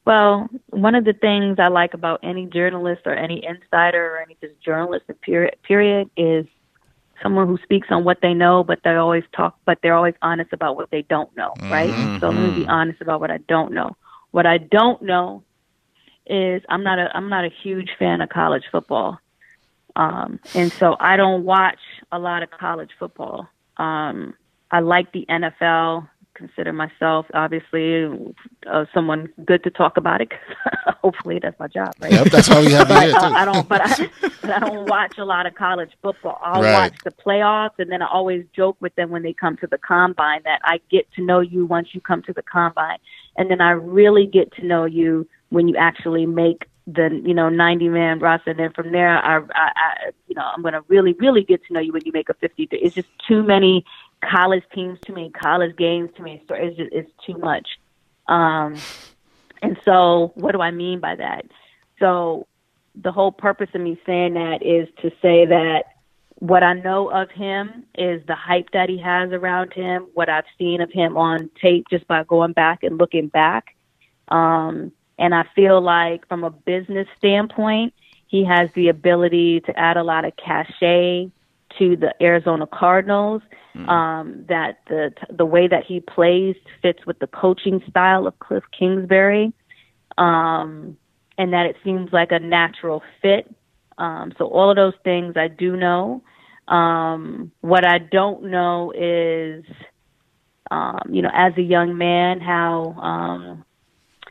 Well, one of the things I like about any journalist or any insider or any just journalist period, is someone who speaks on what they know, but they always talk, but they're always honest about what they don't know, right? Mm-hmm. So let me be mm-hmm. honest about what I don't know. What I don't know is I'm not a I'm not a huge fan of college football, um, and so I don't watch a lot of college football. Um, I like the NFL consider myself obviously uh, someone good to talk about it. hopefully, that's my job, right? Yep, that's why we have here too. I don't, but I, but I don't watch a lot of college football. I'll right. watch the playoffs, and then I always joke with them when they come to the combine that I get to know you once you come to the combine, and then I really get to know you when you actually make the you know 90 man roster and then from there I, I, I you know I'm going to really really get to know you when you make a 50 it's just too many college teams to me, college games to me. It's just it's too much. Um, and so, what do I mean by that? So, the whole purpose of me saying that is to say that what I know of him is the hype that he has around him, what I've seen of him on tape just by going back and looking back. Um, and I feel like, from a business standpoint, he has the ability to add a lot of cachet to the Arizona Cardinals. Mm. Um, that the the way that he plays fits with the coaching style of Kliff Kingsbury, um, and that it seems like a natural fit. Um, so all of those things I do know. Um, what I don't know is, um, you know, as a young man, how um,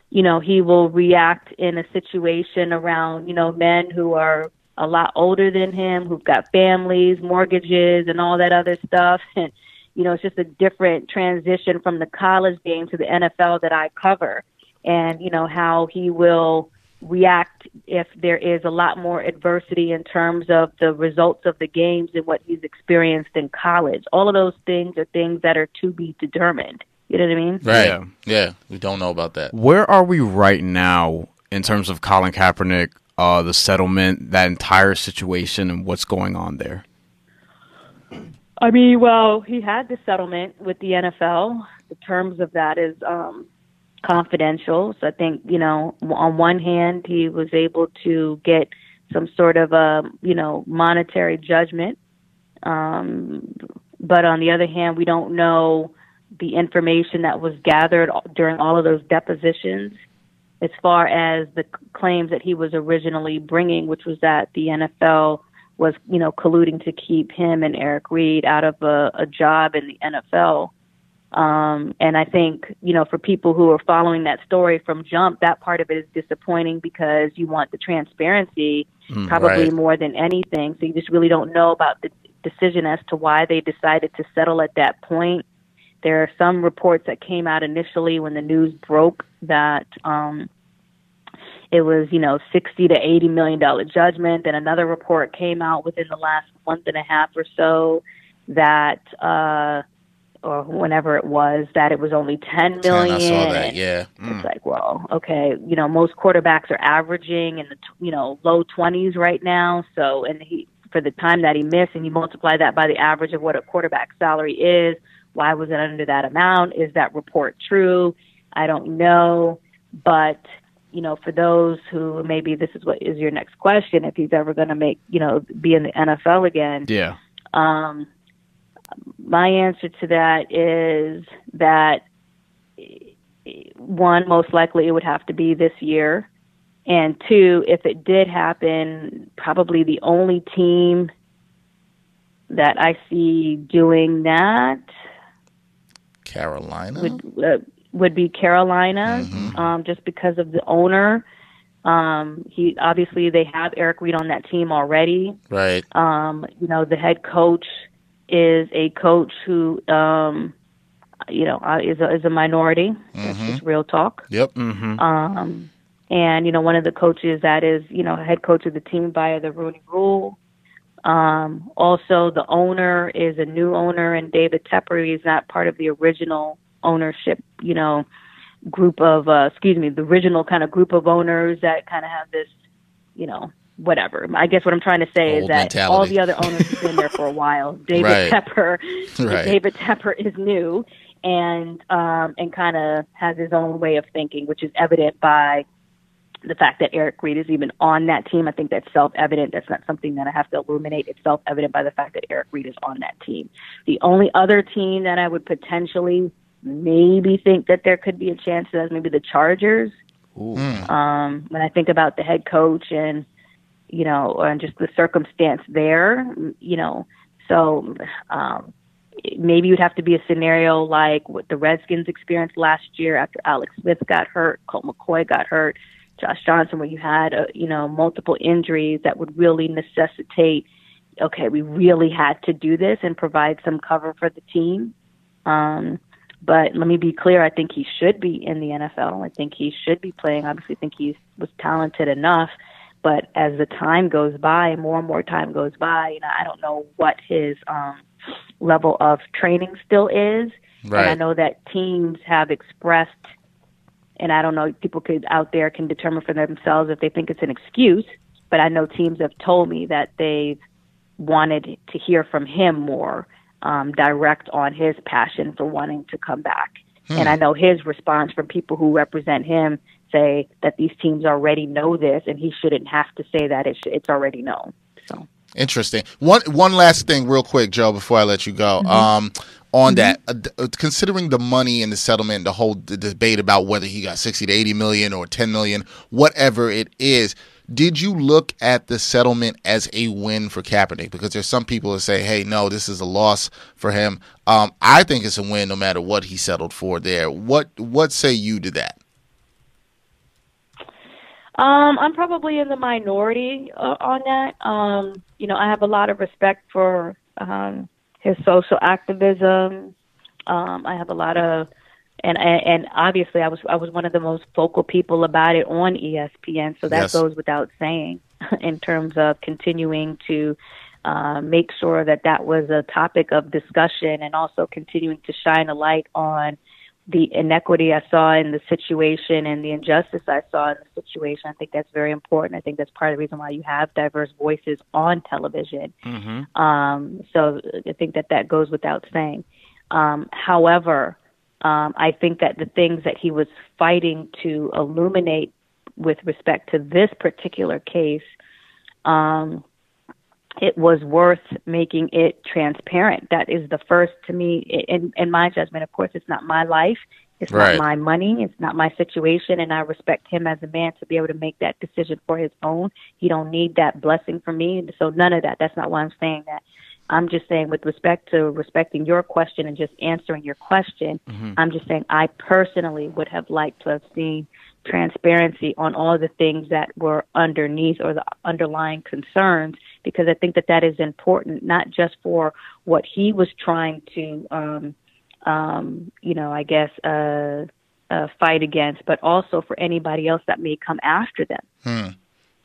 you know he will react in a situation around you know men who are a lot older than him who've got families, mortgages, and all that other stuff. And, you know, it's just a different transition from the college game to the NFL that I cover. And, you know, how he will react if there is a lot more adversity in terms of the results of the games and what he's experienced in college. All of those things are things that are to be determined. You know what I mean? Right. Yeah. yeah. We don't know about that. Where are we right now in terms of Colin Kaepernick uh, the settlement, that entire situation, and what's going on there? I mean, well, he had the settlement with the NFL. The terms of that is um, confidential. So I think, you know, on one hand, he was able to get some sort of a, you know, monetary judgment. Um, but on the other hand, we don't know the information that was gathered during all of those depositions as far as the claims that he was originally bringing, which was that the NFL was, you know, colluding to keep him and Eric Reid out of a, a job in the NFL. Um, and I think, you know, for people who are following that story from jump, that part of it is disappointing because you want the transparency mm, probably right. more than anything. So you just really don't know about the decision as to why they decided to settle at that point. There are some reports that came out initially when the news broke that um, it was, you know, sixty to eighty million dollar judgment. Then another report came out within the last month and a half or so that, uh, or whenever it was, that it was only ten million. 10, I saw that. Yeah, mm. it's like, well, okay, you know, most quarterbacks are averaging in the you know low twenties right now. So, and he for the time that he missed, and you multiply that by the average of what a quarterback salary is why was it under that amount? Is that report true? I don't know. But, you know, for those who maybe this is what is your next question, if he's ever going to make, you know, be in the NFL again. Yeah. Um, my answer to that is that one, most likely it would have to be this year. And two, if it did happen, probably the only team that I see doing that Carolina would uh, would be Carolina, mm-hmm. um, just because of the owner. Um, he obviously they have Eric Reid on that team already. Right. Um, you know, the head coach is a coach who um, you know, uh, is a, is a minority. That's just real talk. Yep. Mm-hmm. Um, and you know, one of the coaches that is, you know, head coach of the team by the Rooney Rule. Um, also, the owner is a new owner, and David Tepper is not part of the original ownership, you know, group of, uh, excuse me, the original kind of group of owners that kind of have this, you know, whatever. I guess what I'm trying to say Old is that mentality. all the other owners have been there for a while. David Right. Tepper, Right. David Tepper is new and um, and kind of has his own way of thinking, which is evident by the fact that Eric Reid is even on that team. I think that's self-evident. That's not something that I have to illuminate. It's self-evident by the fact that Eric Reid is on that team. The only other team that I would potentially maybe think that there could be a chance is maybe the Chargers. Um, when I think about the head coach and you know, and just the circumstance there, you know, so um, maybe it would have to be a scenario like what the Redskins experienced last year after Alex Smith got hurt, Colt McCoy got hurt, Josh Johnson, where you had, uh, you know, multiple injuries that would really necessitate, okay, we really had to do this and provide some cover for the team. Um, but let me be clear, I think he should be in the NFL. I think he should be playing. Obviously, I think he was talented enough. But as the time goes by, and more and more time goes by, you know, I don't know what his um, level of training still is. And I know that teams have expressed, and I don't know, people could out there can determine for themselves if they think it's an excuse. But I know teams have told me that they've wanted to hear from him more um, direct on his passion for wanting to come back. And I know his response from people who represent him say that these teams already know this, and he shouldn't have to say that. It sh- it's already known. So. Interesting. One one last thing, real quick, Joe, before I let you go. Um, on that, uh, uh, considering the money and the settlement, the whole d- debate about whether he got sixty to eighty million or ten million, whatever it is, did you look at the settlement as a win for Kaepernick? Because there's some people that say, "Hey, no, this is a loss for him." Um, I think it's a win, no matter what he settled for. There, what what say you to that? Um, I'm probably in the minority uh, on that. Um, you know, I have a lot of respect for um, his social activism. Um, I have a lot of, and and obviously, I was I was one of the most vocal people about it on ESPN. So that Yes. goes without saying, in terms of continuing to uh, make sure that that was a topic of discussion, and also continuing to shine a light on the inequity I saw in the situation and the injustice I saw in the situation. I think that's very important. I think that's part of the reason why you have diverse voices on television. Mm-hmm. Um, so I think that that goes without saying. Um, however, um, I think that the things that he was fighting to illuminate with respect to this particular case, um, it was worth making it transparent. That is the first to me, in, in my judgment. Of course, it's not my life. It's Right. not my money. It's not my situation, and I respect him as a man to be able to make that decision for his own. He don't need that blessing from me. So none of that. That's not why I'm saying that. I'm just saying, with respect to respecting your question and just answering your question, I'm just saying I personally would have liked to have seen transparency on all the things that were underneath or the underlying concerns because I think that that is important, not just for what he was trying to, um, um, you know, I guess, uh, uh, fight against, but also for anybody else that may come after them.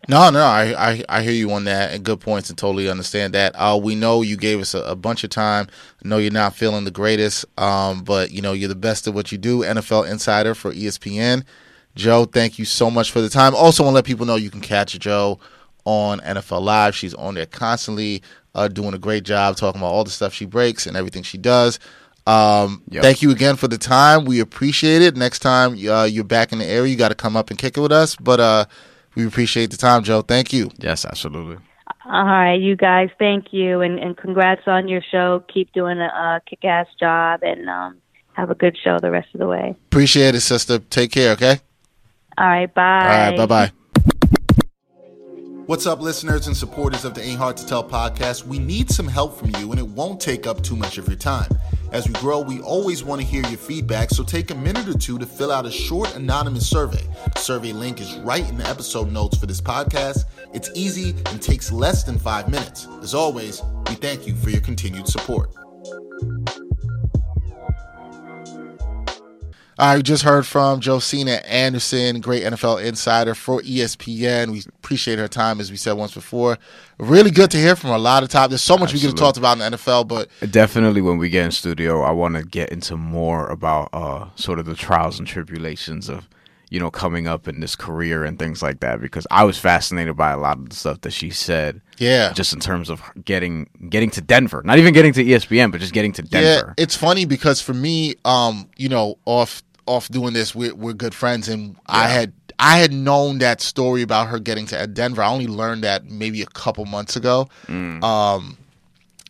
No, no, I, I, I hear you on that, and good points, and totally understand that. Uh, we know you gave us a, a bunch of time. I know you're not feeling the greatest, um, but you know you're the best at what you do. NFL Insider for ESPN. Joe, thank you so much for the time. Also, want to let people know you can catch Joe on NFL Live. She's on there constantly, uh, doing a great job talking about all the stuff she breaks and everything she does. Um, Yep. Thank you again for the time. We appreciate it. Next time uh, you're back in the area, you got to come up and kick it with us. But uh, we appreciate the time, Joe. Thank you. Yes, absolutely. All right, you guys, thank you, and, and congrats on your show. Keep doing a, uh kick-ass job, and um, have a good show the rest of the way. Appreciate it, sister. Take care, okay? All right, bye. All right, bye bye. What's up, listeners and supporters of the Ain't Hard to Tell podcast? We need some help from you, and it won't take up too much of your time. As we grow, we always want to hear your feedback, so take a minute or two to fill out a short anonymous survey. The survey link is right in the episode notes for this podcast. It's easy and takes less than five minutes. As always, we thank you for your continued support. I just heard from Josina Anderson, great NFL insider for ESPN. We appreciate her time, as we said once before. Really good to hear from her. A lot of time. There's so much we could have talked about in the NFL, but Definitely, when we get in studio, I want to get into more about uh, sort of the trials and tribulations of, you know, coming up in this career and things like that. Because I was fascinated by a lot of the stuff that she said, yeah, just in terms of getting getting to Denver, not even getting to ESPN, but just getting to Denver. Yeah, it's funny because for me, um, you know, off off doing this, we're we're good friends, and I had I had known that story about her getting to Denver. I only learned that maybe a couple months ago. Mm. Um,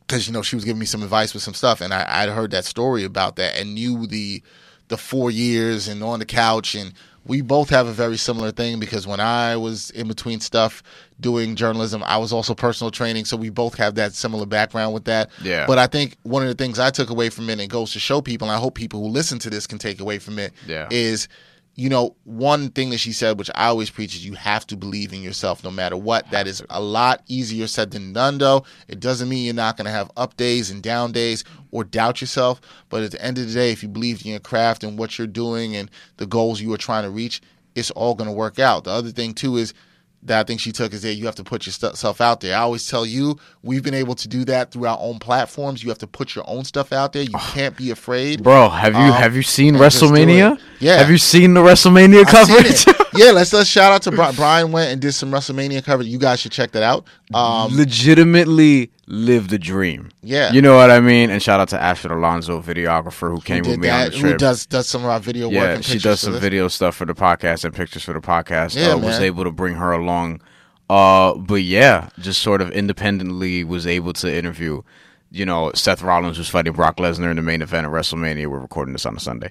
because you know she was giving me some advice with some stuff, and I, I'd heard that story about that and knew the the four years and on the couch and we both have a very similar thing because when I was in between stuff doing journalism, I was also personal training, so we both have that similar background with that. Yeah. But I think one of the things I took away from it and goes to show people, and I hope people who listen to this can take away from it, Yeah. is you know, one thing that she said, which I always preach, is you have to believe in yourself no matter what. That is a lot easier said than done, though. It doesn't mean you're not going to have up days and down days or doubt yourself. But at the end of the day, if you believe in your craft and what you're doing and the goals you are trying to reach, it's all going to work out. The other thing, too, is that I think she took is that you have to put yourself out there. I always tell you, we've been able to do that through our own platforms. You have to put your own stuff out there. You can't be afraid. Bro, have you Um, have you seen and just do WrestleMania? Yeah. Have you seen the WrestleMania coverage? yeah, let's let's shout out to Bri- Bryan went and did some WrestleMania coverage. You guys should check that out. Um, Legitimately live the dream. Yeah. You know what I mean? And shout out to Ashford Alonso, videographer who came with me on that? the Who does does some of our video work? yeah, she does some video stuff for the podcast and pictures for the podcast. Yeah, uh, was able to bring her along. Uh, but yeah, just sort of independently was able to interview. You know, Seth Rollins was fighting Brock Lesnar in the main event of WrestleMania. We're recording this on a Sunday.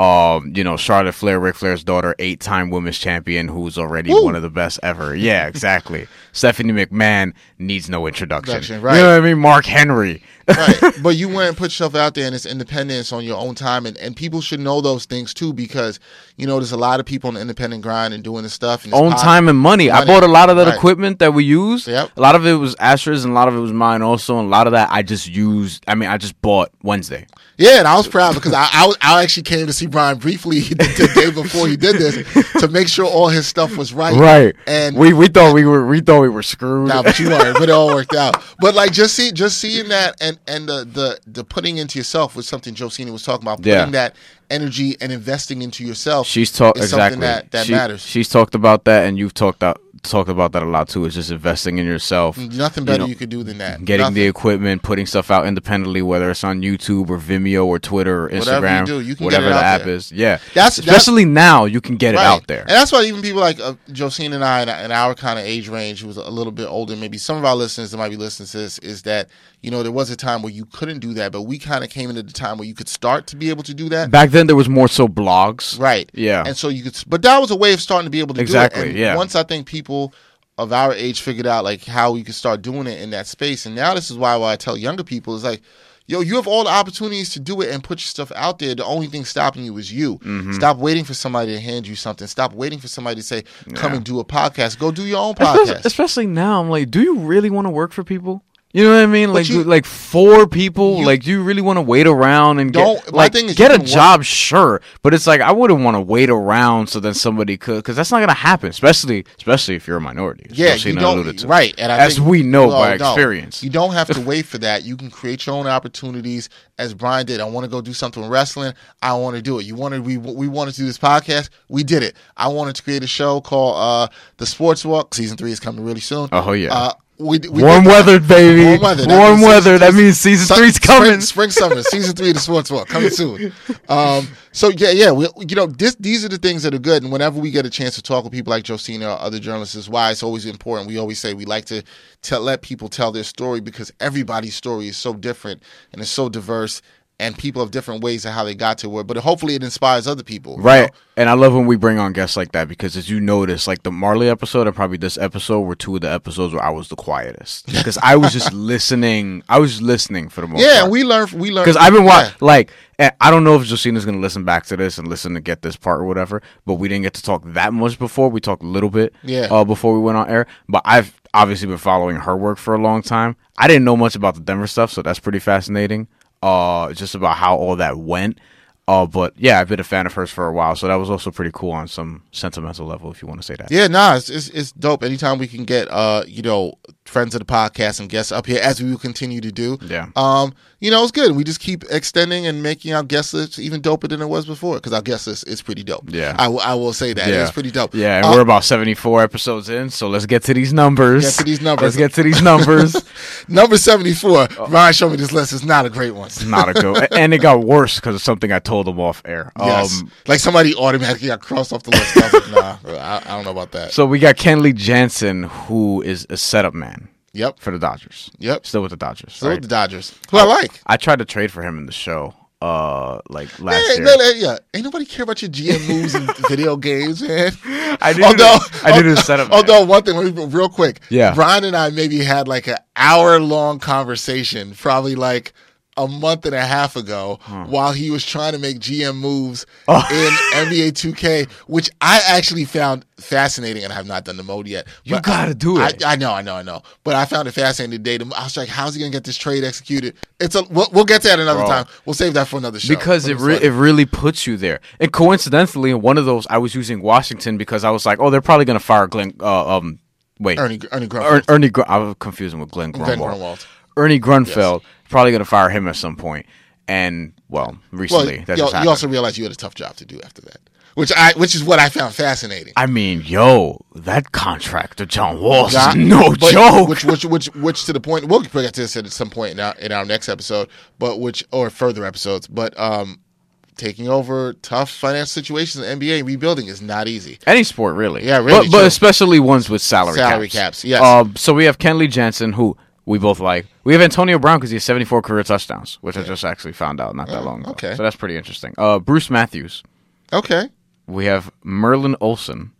Um, you know, Charlotte Flair, Ric Flair's daughter, eight-time women's champion, who's already Woo. one of the best ever. Yeah, exactly. Stephanie McMahon needs no introduction. Introduction, right. You know what I mean? Mark Henry. Right. But you went and put yourself out there and it's independence on your own time and, and people should know those things too because you know there's a lot of people on the independent grind and doing this stuff and own time and money. I bought a lot of that Right. equipment that we use. Yep. A lot of it was Astra's and a lot of it was mine also. And a lot of that I just used. I mean, I just bought Wednesday. Yeah, and I was proud because I, I I actually came to see Bryan briefly the, the day before he did this to make sure all his stuff was right. right. And we we thought we were we thought we were screwed. Nah, but you weren't. But it all worked out. But like just see, just seeing that and and the the the putting into yourself was something Josina was talking about. Putting Yeah. that energy and investing into yourself. she's talked exactly. that that She- matters. She's talked about that, and you've talked out talked about that a lot too. Is just investing in yourself. Nothing better know, you, could do than that. Getting Nothing. the equipment, putting stuff out independently, whether it's on YouTube or Vimeo or Twitter or Whatever you Instagram, do, you can get whatever it the out app there. is. Yeah, That's- that's- especially now you can get it out there. And that's why even people like uh, Josina and I, in, our kind of age range, who was a little bit older, maybe some of our listeners that might be listening to this, is that you know there was a time where you couldn't do that, but we kind of came into the time where you could start to be able to do that. Back then, there was more so blogs. Right. Yeah. And so you could, but that was a way of starting to be able to Exactly, do it. And yeah. Once I think people of our age figured out like how you could start doing it in that space, and now this is why why I tell younger people is like. Yo, you have all the opportunities to do it and put your stuff out there. The only thing stopping you is you. Mm-hmm. Stop waiting for somebody to hand you something. Stop waiting for somebody to say, "Come Yeah. and do a podcast." Go do your own Especially, podcast. especially now, I'm like, do you really want to work for people? You know what I mean? Like, you- like four people. you- like, do you really want to wait around and get like get a work- job? Sure, but it's like I wouldn't want to wait around so then somebody could because that's not gonna happen. Especially, especially if you're a minority. Yeah, you don't, to. right. And I as think- we know well, by no, experience. you don't have to wait for that. You can create your own opportunities, as Bryan did. I want to go do something wrestling. I want to do it. You wanted we we wanted to do this podcast. We did it. I wanted to create a show called uh, the Sports Walk. Season three is coming really soon. Oh, yeah. Uh, we, we Warm weather, baby. Warm weather. That Warm means weather. season That three- means season Sun- three's coming. Spring, spring summer, season three of the Sports Walk coming soon. Um, so yeah, yeah, we, you know, this, these are the things that are good. And whenever we get a chance to talk with people like Josina or other journalists, is why it's always important. We always say we like to tell, let people tell their story because everybody's story is so different and it's so diverse, and people have different ways of how they got to where. But hopefully, it inspires other people. you Right. know? And I love when we bring on guests like that because as you notice, like the Marley episode and probably this episode were two of the episodes where I was the quietest. Because I was just listening. I was listening for the most Yeah, part. we learned We learned because I've been yeah. watching. Like, and I don't know if Josina's gonna listen back to this and listen to get this part or whatever. But we didn't get to talk that much before. We talked a little bit, Yeah. uh, before we went on air. But I've obviously been following her work for a long time. I didn't know much about the Denver stuff, so that's pretty fascinating. Uh, just about how all that went. Uh, but yeah, I've been a fan of hers for a while, so that was also pretty cool on some sentimental level, if you want to say that. Yeah, nah, it's, it's it's dope. Anytime we can get uh, you know, friends of the podcast and guests up here, as we will continue to do. Yeah. Um, you know, it's good. We just keep extending and making our guest list even doper than it was before because our guest list is pretty dope. Yeah. I, will- I will say that Yeah. it's pretty dope. Yeah, and Uh, we're about 74 episodes in, so let's get to these numbers. Get to these numbers. Let's get to these numbers. number seventy four. Oh. Ryan showed me this list. It's not a great one. It's Not a good. And it got worse because of something I told him off air. Yes. Um, like somebody automatically got crossed off the list. I was like, nah, I, I don't know about that. so we got Kenley Jansen, who is a setup man Yep. for the Dodgers. Yep. Still with the Dodgers. Still right? the Dodgers, who I like. I tried to trade for him in the show, uh, like last Hey, year. no, no, yeah, ain't nobody care about your GM moves and video games, man. I needed, Although, a, I needed a setup. man. Although one thing, real quick, Yeah. Bryan and I maybe had like an hour long conversation, probably like a month and a half ago, while he was trying to make GM moves Oh. in NBA 2K, which I actually found fascinating, and I have not done the mode yet. You gotta do it. I, I know, I know, I know. But I found it fascinating today. I was like, "How's he gonna get this trade executed?" It's a. We'll, we'll get to that another Bro. time. We'll save that for another show because it re- it really puts you there. And coincidentally, in one of those, I was using Washington because I was like, oh, they're probably gonna fire Glenn. Uh, um, wait, Ernie Ernie Er- Grunfeld. Ernie. Gr- I was confusing with Glenn Glenn Grunwald. Ernie Grunfeld probably gonna fire him at some point. And well, Well, recently you, that you just happened. also realized you had a tough job to do after that, which I which is what I found fascinating. I mean, yo, that contract to John Walls Not- is no but joke. Which, which, which, which, to the point. We'll get to this at some point in our in our next episode, but which or further episodes. But um, taking over tough financial situations in the NBA rebuilding is not easy. Any sport, really. Yeah, really, But, but especially ones with salary, Salary caps. caps, yes. Um, so we have Kenley Jansen, who we both like. We have Antonio Brown because he has 74 career touchdowns, which I just actually found out not that Oh, long ago. okay. So that's pretty interesting. Uh, Bruce Matthews. Okay, We have Merlin Olsen,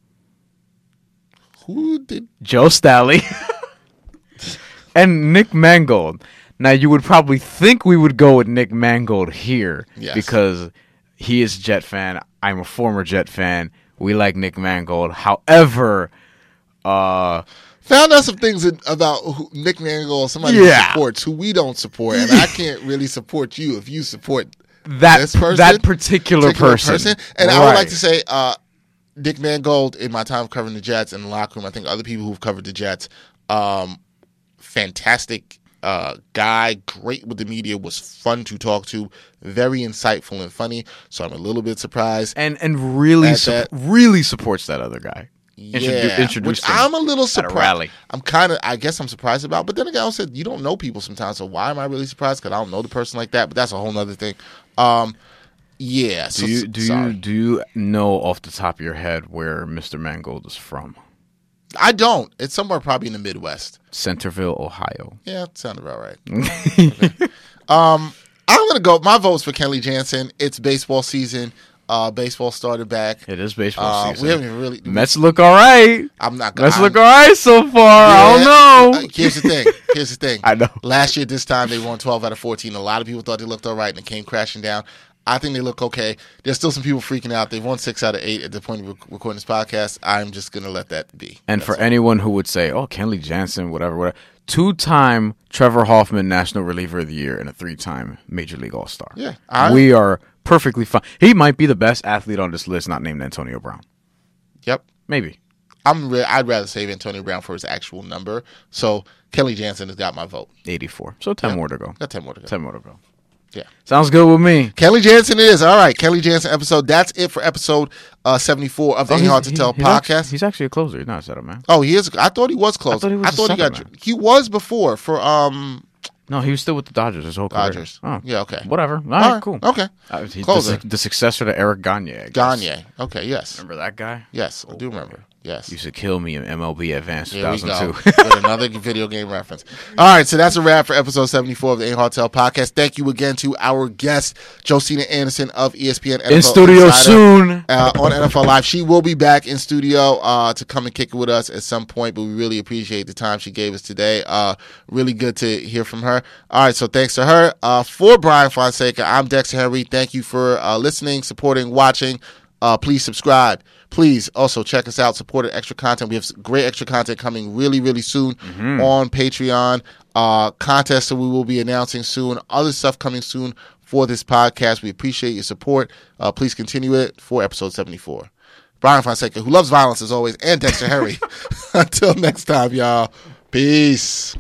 who did? Joe Staley, and Nick Mangold. Now you would probably think we would go with Nick Mangold here Yes. because he is a Jet fan. I'm a former Jet fan. We like Nick Mangold. However, uh, Found out some things in, about who, Nick Mangold, somebody Yeah. who supports who we don't support, and I can't really support you if you support that this person, that particular, person. And I would like to say, uh, Dick Mangold, in my time covering the Jets in the locker room, I think other people who've covered the Jets, um, fantastic uh, guy, great with the media, was fun to talk to, very insightful and funny. So I'm a little bit surprised. and and really su- really supports that other guy. Yeah, which I'm a little surprised. rally. I'm kind of, I guess, I'm surprised about. But then again, I also said you don't know people sometimes, so why am I really surprised? Because I don't know the person like that. But that's a whole other thing. Um, yeah. So, Do you do sorry. you do you know off the top of your head where Mr. Mangold is from? I don't. It's somewhere probably in the Midwest. Centerville, Ohio. Yeah, sounded about right. Um, I'm gonna go. My vote's for Kelly Jansen. It's baseball season. Uh, baseball started back. It is baseball Uh, season. we haven't even really. Mets look all right. I'm not. Mets I'm- look all right so far. I don't know. Uh, Here's the thing. Here's the thing. I know. Last year, this time they won 12 out of 14. A lot of people thought they looked all right, and it came crashing down. I think they look okay. There's still some people freaking out. They've won six out of eight at the point of rec- recording this podcast. I'm just gonna let that be. And That's for all. anyone who would say, "Oh, Kenley Jansen, whatever, whatever," two-time Trevor Hoffman National Reliever of the Year and a three-time Major League All-Star. Yeah, I- we are perfectly fine. He might be the best athlete on this list, not named Antonio Brown. yep. Maybe. I'm. Re- I'd rather save Antonio Brown for his actual number. So Kelly Jansen has got my vote. 84. So 10 more to go. Got 10 more to go. 10 more to go. Yeah. Sounds good with me. Kelly Jansen it is. All right. Kelly Jansen episode. That's it for episode uh, 74 of the Ain't Hard to he- Tell he's podcast. Actually, he's actually a closer. He's not a setup man. oh, he is. I thought he was closer. I thought he was a he got. man. He was before for um No, he was still with the Dodgers his whole career. Dodgers. Oh, Yeah. Okay. Whatever. All All right, right, cool. Okay. Uh, he- the, the successor to Eric Gagne. I. Gagne. Okay. Yes. Remember that guy? Yes. I do remember. Yes. Used to kill me in MLB Advanced Here we go 2002. with another video game reference. All right, so that's a wrap for episode 74 of the A Hotel podcast. Thank you again to our guest, Josina Anderson of ESPN NFL in studio Insider, soon. Uh, on NFL Live. She will be back in studio uh, to come and kick it with us at some point, but we really appreciate the time she gave us today. Uh, really good to hear from her. All right, so thanks to her. Uh, for Bryan Fonseca, I'm Dexter Henry. Thank you for uh, listening, supporting, watching. Uh, please subscribe. Please also check us out, support extra content. We have great extra content coming really, really soon mm-hmm. on Patreon. Uh, contests that we will be announcing soon, other stuff coming soon for this podcast. We appreciate your support. Uh, please continue it for episode 74. Bryan Fonseca, who loves violence as always, and Dexter Harry. Until next time, y'all. Peace.